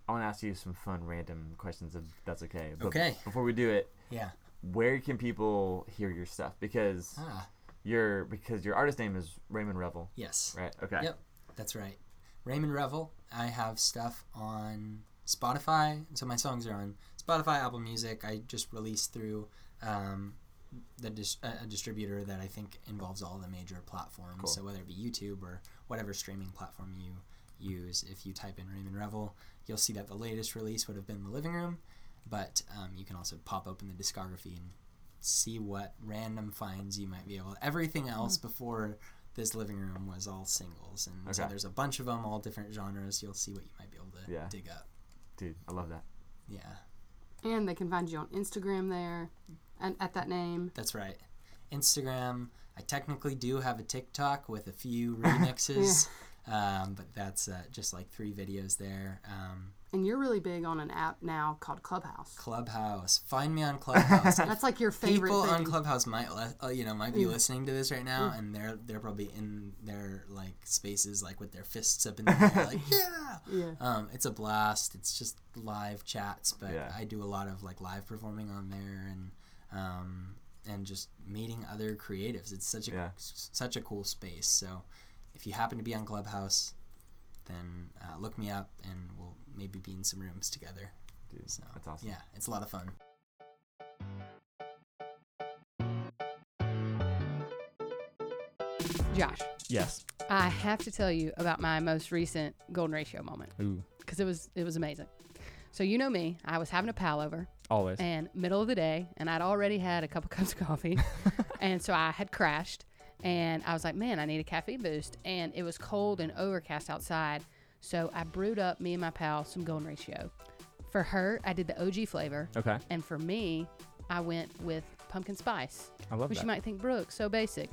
I want to ask you some fun, random questions if that's okay. But Okay. Before we do it, Yeah. where can people hear your stuff? Because Ah, your because your artist name is Raymond Revel, yes. right? Okay. Yep. That's right. Raymond Revel. I have stuff on Spotify. So my songs are on Spotify, Apple Music. I just released through um, the dis- a a distributor that I think involves all the major platforms. Cool. So whether it be YouTube or whatever streaming platform you use, if you type in Raymond Revel, you'll see that the latest release would have been The Living Room. But um, you can also pop open the discography and see what random finds you might be able. Everything else before this living room was all singles, and so there's a bunch of them, all different genres. You'll see what you might be able to Yeah. dig up. Dude, I love that. Yeah, And they can find you on Instagram there, and at that name. that's right. Instagram. I technically do have a TikTok with a few remixes, um, but that's uh, just like three videos there. Um, And you're really big on an app now called Clubhouse. Clubhouse. Find me on Clubhouse. That's like your favorite People thing. on Clubhouse might, le- uh, you know, might be Yeah. listening to this right now, and they're they're probably in their like spaces, like with their fists up in the air, like yeah. yeah. Um, it's a blast. It's just live chats, but Yeah. I do a lot of like live performing on there, and um, and just meeting other creatives. It's such a Yeah. s- such a cool space. So if you happen to be on Clubhouse, then uh, look me up, and we'll maybe be in some rooms together. Dude, So that's awesome. yeah, it's a lot of fun. Josh, Yes. I have to tell you about my most recent golden ratio moment Ooh. because it was it was amazing. So you know me, I was having a pal over Always. and middle of the day and I'd already had a couple cups of coffee and so I had crashed and I was like, man, I need a caffeine boost and it was cold and overcast outside. So I brewed up me and my pal some golden ratio. For her, I did the OG flavor okay. and for me, I went with pumpkin spice I love which that. you might think, Brooke, so basic.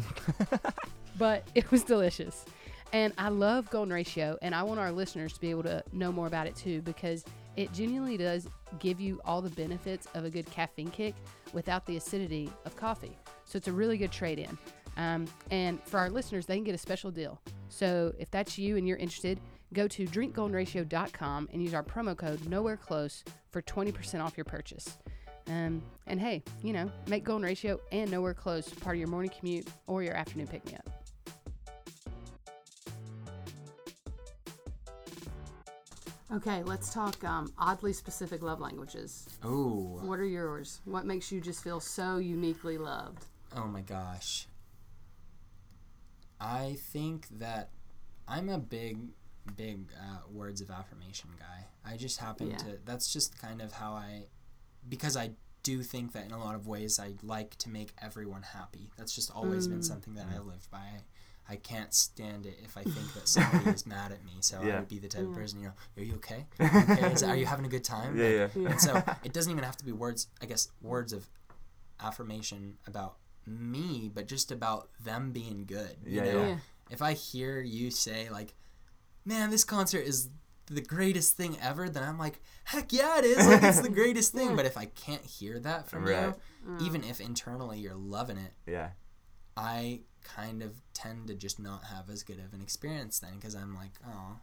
but it was delicious. And I love Golden Ratio, and I want our listeners to be able to know more about it too because it genuinely does give you all the benefits of a good caffeine kick without the acidity of coffee. So it's a really good trade in. Um, and for our listeners, they can get a special deal. So if that's you and you're interested, go to drinkgoldenratio.com and use our promo code Nowhere Close for 20% off your purchase. Um, and hey, you know, make Golden Ratio and Nowhere Close part of your morning commute or your afternoon pick me up. Okay, let's talk um, oddly specific love languages. Oh, What are yours? What makes you just feel so uniquely loved? oh my gosh. I think that I'm a big, big uh, words of affirmation guy. I just happen Yeah. to. That's just kind of how I, because I do think that in a lot of ways I like to make everyone happy. That's just always been something that I lived by. I can't stand it if I think that somebody is mad at me. So I would be the type of person, you know, are you okay? Are you, okay? Is, are you having a good time? Yeah, Like, yeah. and so it doesn't even have to be words, I guess, words of affirmation about me, but just about them being good. You Yeah, know? yeah. If I hear you say, like, man, this concert is the greatest thing ever, then I'm like, heck yeah, it is. Like, it's the greatest thing. But if I can't hear that from Right. you, even if internally you're loving it, Yeah. I kind of tend to just not have as good of an experience then because I'm like, oh,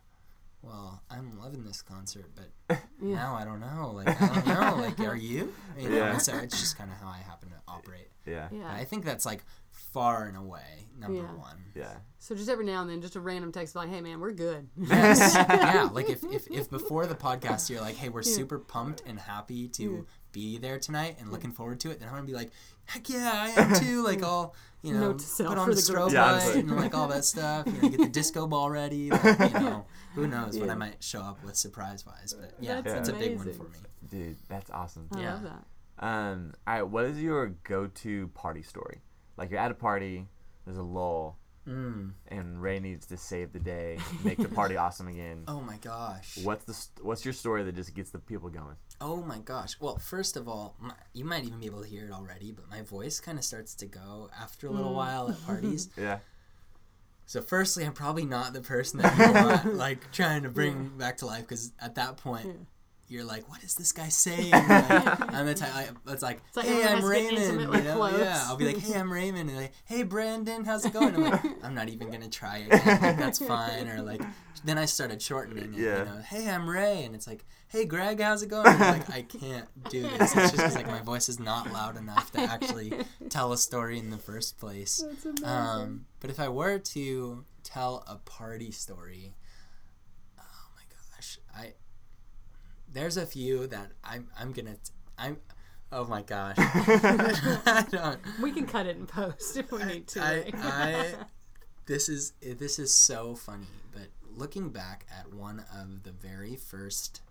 well, I'm loving this concert, but now I don't know. Like, I don't know. Like, are you? You know, Yeah. so it's just kind of how I happen to operate. Yeah. Yeah. I think that's like far and away number Yeah. one. Yeah. So just every now and then, just a random text like, "Hey man, we're good." Yes. yeah. Like if, if, if before the podcast you're like, hey, we're super pumped and happy to be there tonight and looking forward to it, then I'm gonna be like, heck yeah, I am too. Like all you know, Note to self put on the the strobe Yeah, light and like all that stuff. You know, get the disco ball ready. Like, you know, who knows what I might show up with surprise wise. But yeah, That's it's a big one for me. Dude, that's awesome. I Yeah. love that. Um, all right, what is your go-to party story? Like you're at a party, there's a lull, Mm. and Ray needs to save the day, make the party awesome again. Oh my gosh. What's the st- what's your story that just gets the people going? Oh my gosh. Well, first of all, my, you might even be able to hear it already, but my voice kind of starts to go after a little while at parties. Yeah. So, firstly, I'm probably not the person that you want, like, trying to bring back to life, because at that point, you're like, what is this guy saying? Like, I'm the type, like, it's like, like hey, everyone I'm has to get Raymond. You know? Yeah, I'll be like, hey, I'm Raymond. And like, hey, Brandon, how's it going? I'm like, I'm not even going to try it. Like, that's fine. Or like, then I started shortening it. Yeah. You know, hey, I'm Ray. And it's like, hey, Greg, how's it going? I'm like, I can't do this. It's just 'cause, like, my voice is not loud enough to actually tell a story in the first place. Um, but if I were to tell a party story, oh my gosh, I there's a few that I'm I'm gonna t- I'm oh my gosh, I don't We can cut it in post if we need to. I I this is this is so funny, but looking back at one of the very first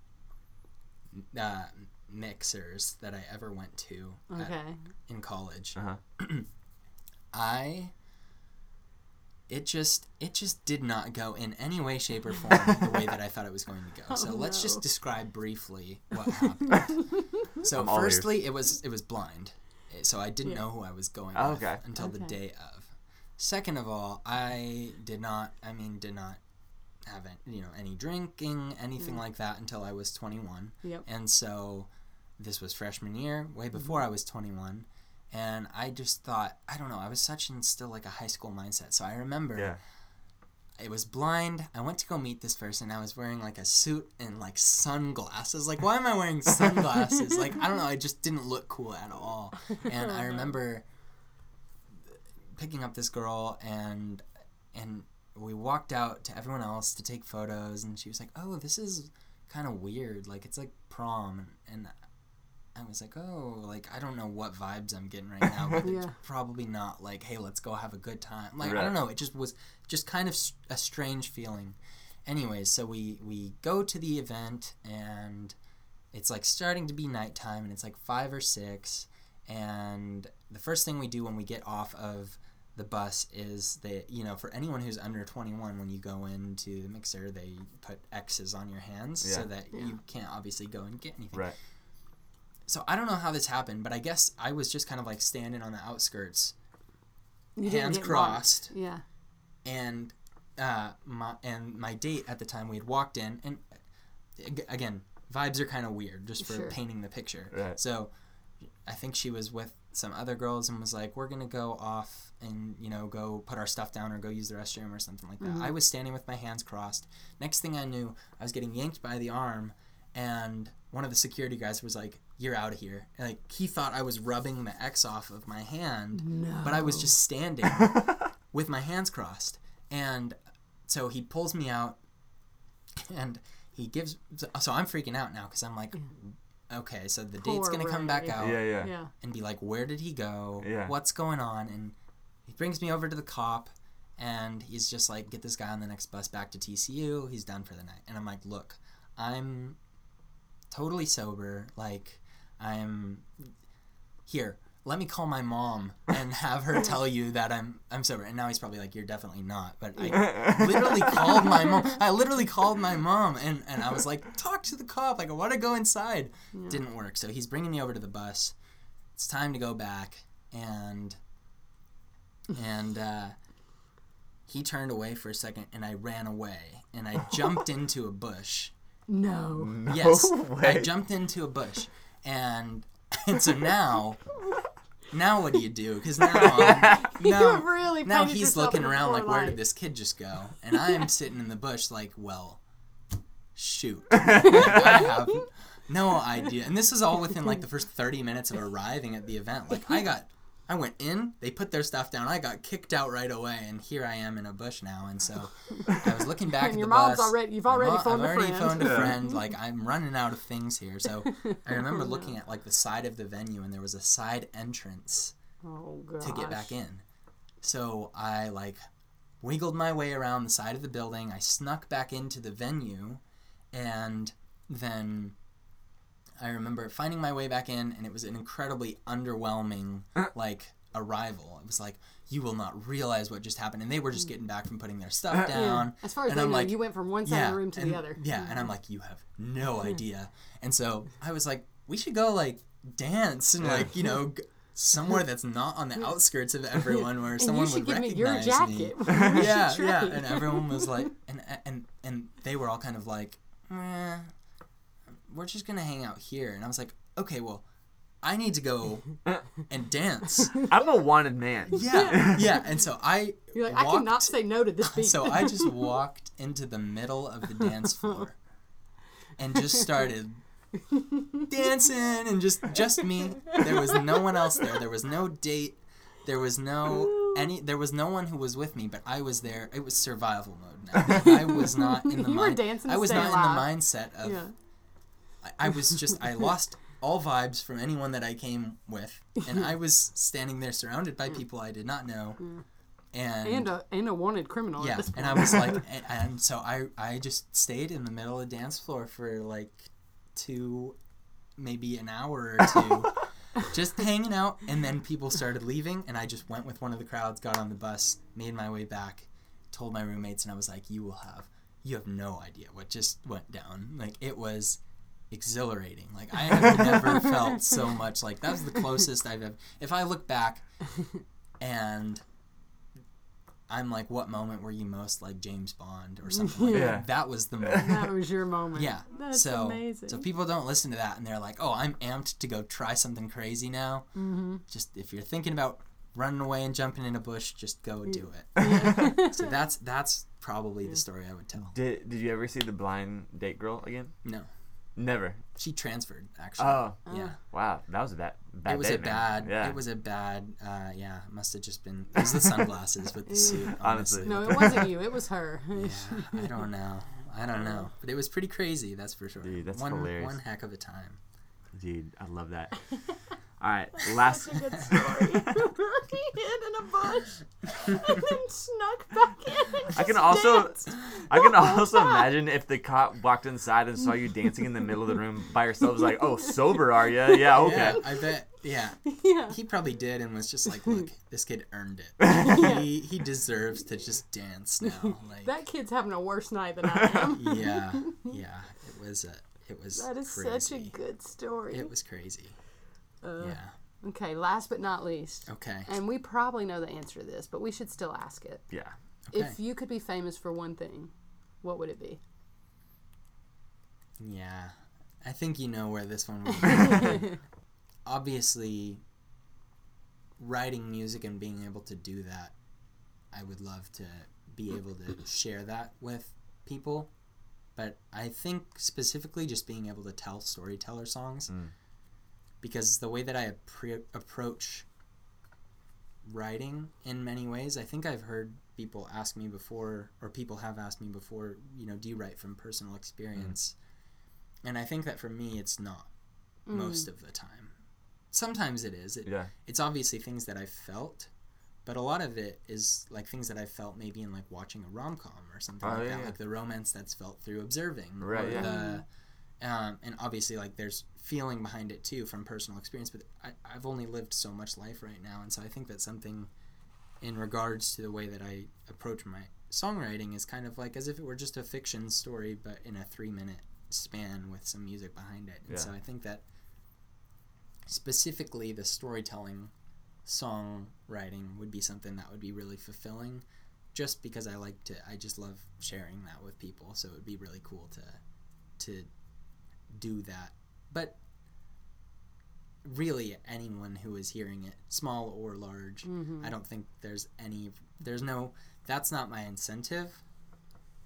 uh, mixers that I ever went to at- in college. Uh-huh. I it just it just did not go in any way shape or form the way that I thought it was going to go. Oh, so Oh, let's no. just describe briefly what happened. so I'm ears. firstly it was it was blind. So I didn't Yeah. know who I was going Oh, with okay. until the day of. Second of all, I did not I mean did not have any, you know any drinking, anything mm. like that until I was 21. Yep. And so this was freshman year, way before mm-hmm. I was 21. And I just thought, I don't know, I was such in still like a high school mindset. So I remember Yeah. it was blind. I went to go meet this person. I was wearing like a suit and like sunglasses. Like, why am I wearing sunglasses? like, I don't know. I just didn't look cool at all. And I remember picking up this girl and and we walked out to everyone else to take photos and she was like oh this is kind of weird like it's like prom and i was like oh like i don't know what vibes i'm getting right now but it's probably not like hey let's go have a good time. Like i don't know it just was just kind of a strange feeling. Anyways so we we go to the event and it's like starting to be nighttime and it's like five or six. And the first thing we do when we get off of the bus is that you know for anyone who's under 21 when you go into the mixer they put x's on your hands so that Yeah. you can't obviously go and get anything. Right. So i don't know how this happened but i guess i was just kind of like standing on the outskirts You hands crossed marked. Yeah. and uh, my and my date at the time we had walked in and again vibes are kind of weird just for Sure. painting the picture Right. so i think she was with some other girls and was like we're gonna go off and you know go put our stuff down or go use the restroom or something like that i was standing with my hands crossed next thing i knew i was getting yanked by the arm and one of the security guys was like you're out of here And, like he thought i was rubbing the x off of my hand No. but i was just standing with my hands crossed. And so he pulls me out and he gives. So I'm freaking out now because I'm like, okay, so the date's going to come back out Yeah, yeah. Yeah. and be like, where did he go? Yeah. What's going on? And he brings me over to the cop and he's just like, get this guy on the next bus back to TCU. He's done for the night. And I'm like, look, I'm totally sober. Like, I'm here. Let me call my mom and have her tell you that I'm I'm sober. And now he's probably like, you're definitely not. But I literally called my mom. I literally called my mom and, and I was like, talk to the cop. Like, I want to go inside. Didn't work. So he's bringing me over to the bus. It's time to go back. And and uh, he turned away for a second and I ran away and I jumped into a bush. No. Yes, I way. jumped into a bush, and and so now, now what do you do? Because now, um, You now, really now he's looking around like, where did this kid just go? And I'm sitting in the bush like, well, shoot, I have no idea. And this is all within like the first 30 minutes of arriving at the event. Like I got, I went in, they put their stuff down, I got kicked out right away, and here I am in a bush now. And so I was looking back And at your the mom's bus. already- you've My already mom- phoned I've a already friend. phoned a friend. Like I'm running out of things here. So I remember looking at like the side of the venue, and there was a side entrance Oh to get back in. So I like wiggled my way around the side of the building. I snuck back into the venue and then I remember finding my way back in and it was an incredibly underwhelming like arrival. It was like you will not realize what just happened and they were just getting back from putting their stuff down. As far as and they I'm know, like, you went from one side of the room to and- the other. Yeah, and I'm like, you have no idea. And so I was like, we should go like dance and like you know g- somewhere that's not on the outskirts of everyone where And someone you should would give me recognize your me. jacket. yeah, yeah. And everyone was like, and and and they were all kind of like, eh, we're just gonna hang out here. And I was like, okay, well, I need to go and dance. I'm a wanted man. Yeah, yeah. And so I You're like, I cannot say no to this beat. so I just walked into the middle of the dance floor and just started dancing and just just me. There was no one else there. There was no date. There was no any there was no one who was with me, but I was there. It was survival mode now. I was not in the You were mind dancing I was not alive. in the mindset of yeah. I, I was just I lost all vibes from anyone that I came with, and I was standing there surrounded by mm. people I did not know, mm. and And a and a wanted criminal yeah, at this point. and I was like, and, and so I I just stayed in the middle of the dance floor for like two, maybe an hour or two, just hanging out, and then people started leaving, and I just went with one of the crowds, got on the bus, made my way back, told my roommates, and I was like, you will have, you have no idea what just went down. Like it was exhilarating. Like I have never felt so much like that was the closest I've ever. If I look back, and I'm like, what moment were you most like James Bond or something like Yeah. that? That was the moment. that was your moment. Yeah. That's so amazing. so people don't listen to that and they're like, "Oh, I'm amped to go try something crazy now." Mm-hmm. Just if you're thinking about running away and jumping in a bush, just go do it. so that's that's probably the story I would tell. Did Did you ever see the blind date girl again? No, Never. she transferred actually. Oh, yeah. wow, that was a bad bad it was date, a man. bad. Yeah. It was a bad. Uh, yeah, must have just been. It was the sunglasses with the suit. Honestly. Honestly, no, it wasn't you. It was her. yeah, I don't know. I don't know, but it was pretty crazy. That's for sure. Dude, that's one, hilarious. One heck of a time. Dude, I love that. All right, last. Good story. he hid in a bush and then snuck back in. And I can just also, danced. I can also time. imagine if the cop walked inside and saw you dancing in the middle of the room by yourself. Was like, "Oh, sober are you? Yeah, okay." Yeah, I bet. Yeah, Yeah. he probably did and was just like, "Look, this kid earned it. He he deserves to just dance now." Like, That kid's having a worse night than I am. yeah, yeah. It was a, it was That is crazy. such a good story. It was crazy. Uh, yeah. Okay, last but not least, Okay. and we probably know the answer to this, but we should still ask it. Yeah. Okay. If you could be famous for one thing, what would it be? Yeah. I think you know where this one would be. Obviously, writing music and being able to do that, I would love to be able to share that with people. But I think specifically just being able to tell storyteller songs. Mm. Because the way that I appre- approach writing in many ways, I think I've heard people ask me before, or people have asked me before, you know, do you write from personal experience? Mm-hmm. And I think that for me, it's not mm. most of the time. Sometimes it is. It, Yeah. It's obviously things that I've felt, but a lot of it is like things that I felt maybe in like watching a rom com or something Oh, like yeah, that, yeah. like the romance that's felt through observing. Right, or yeah. The, mm-hmm. Um, and obviously, like there's feeling behind it too from personal experience, but I, I've only lived so much life right now, and so I think that something in regards to the way that I approach my songwriting is kind of like as if it were just a fiction story, but in a three minute span with some music behind it. And Yeah. so I think that specifically the storytelling songwriting would be something that would be really fulfilling just because I like to I just love sharing that with people so it would be really cool to to do that but really anyone who is hearing it small or large Mm-hmm. I don't think there's any there's no that's not my incentive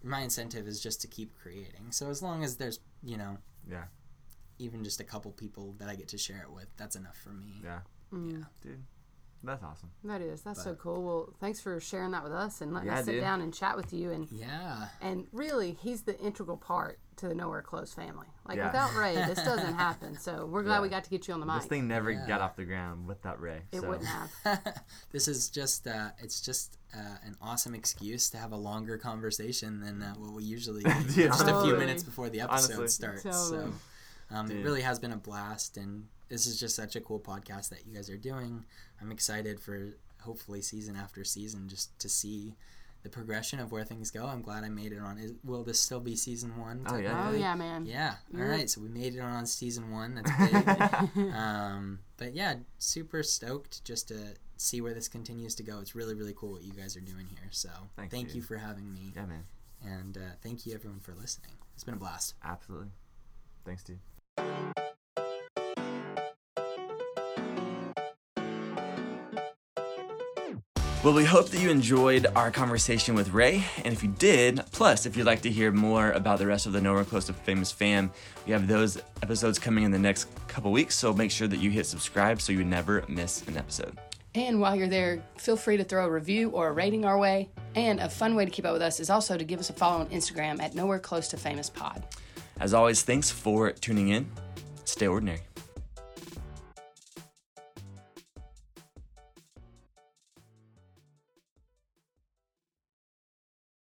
my incentive is just to keep creating. So as long as there's you know Yeah. even just a couple people that I get to share it with, that's enough for me. Yeah. Mm. Dude, that's awesome. That is. That's so cool. Well, thanks for sharing that with us and letting Yeah, us sit dude. down and chat with you. And Yeah. and really, he's the integral part to the Nowhere Close family. Like Yeah. without Ray, this doesn't happen. So we're glad Yeah. we got to get you on the mic. This thing never Yeah. got off the ground without Ray. it so. wouldn't have. this is just uh, it's just uh, an awesome excuse to have a longer conversation than uh, what we usually do Dude, just a few minutes before the episode Honestly. starts. Totally. So um, it really has been a blast, and this is just such a cool podcast that you guys are doing. I'm excited for hopefully season after season just to see the progression of where things go. I'm glad I made it on. Is, will this still be season one? Oh, yeah. oh yeah, man. Yeah. All You're- right. So we made it on season one. That's big. um, but yeah, super stoked just to see where this continues to go. It's really, really cool what you guys are doing here. So Thanks, thank dude. you for having me. Yeah, man. And uh, thank you, everyone, for listening. It's been a blast. Absolutely. Thanks, dude. Well, we hope that you enjoyed our conversation with Ray. And if you did, plus, if you'd like to hear more about the rest of the Nowhere Close to Famous fam, we have those episodes coming in the next couple weeks. So make sure that you hit subscribe so you never miss an episode. And while you're there, feel free to throw a review or a rating our way. And a fun way to keep up with us is also to give us a follow on Instagram at Nowhere Close to Famous Pod. As always, thanks for tuning in. Stay ordinary.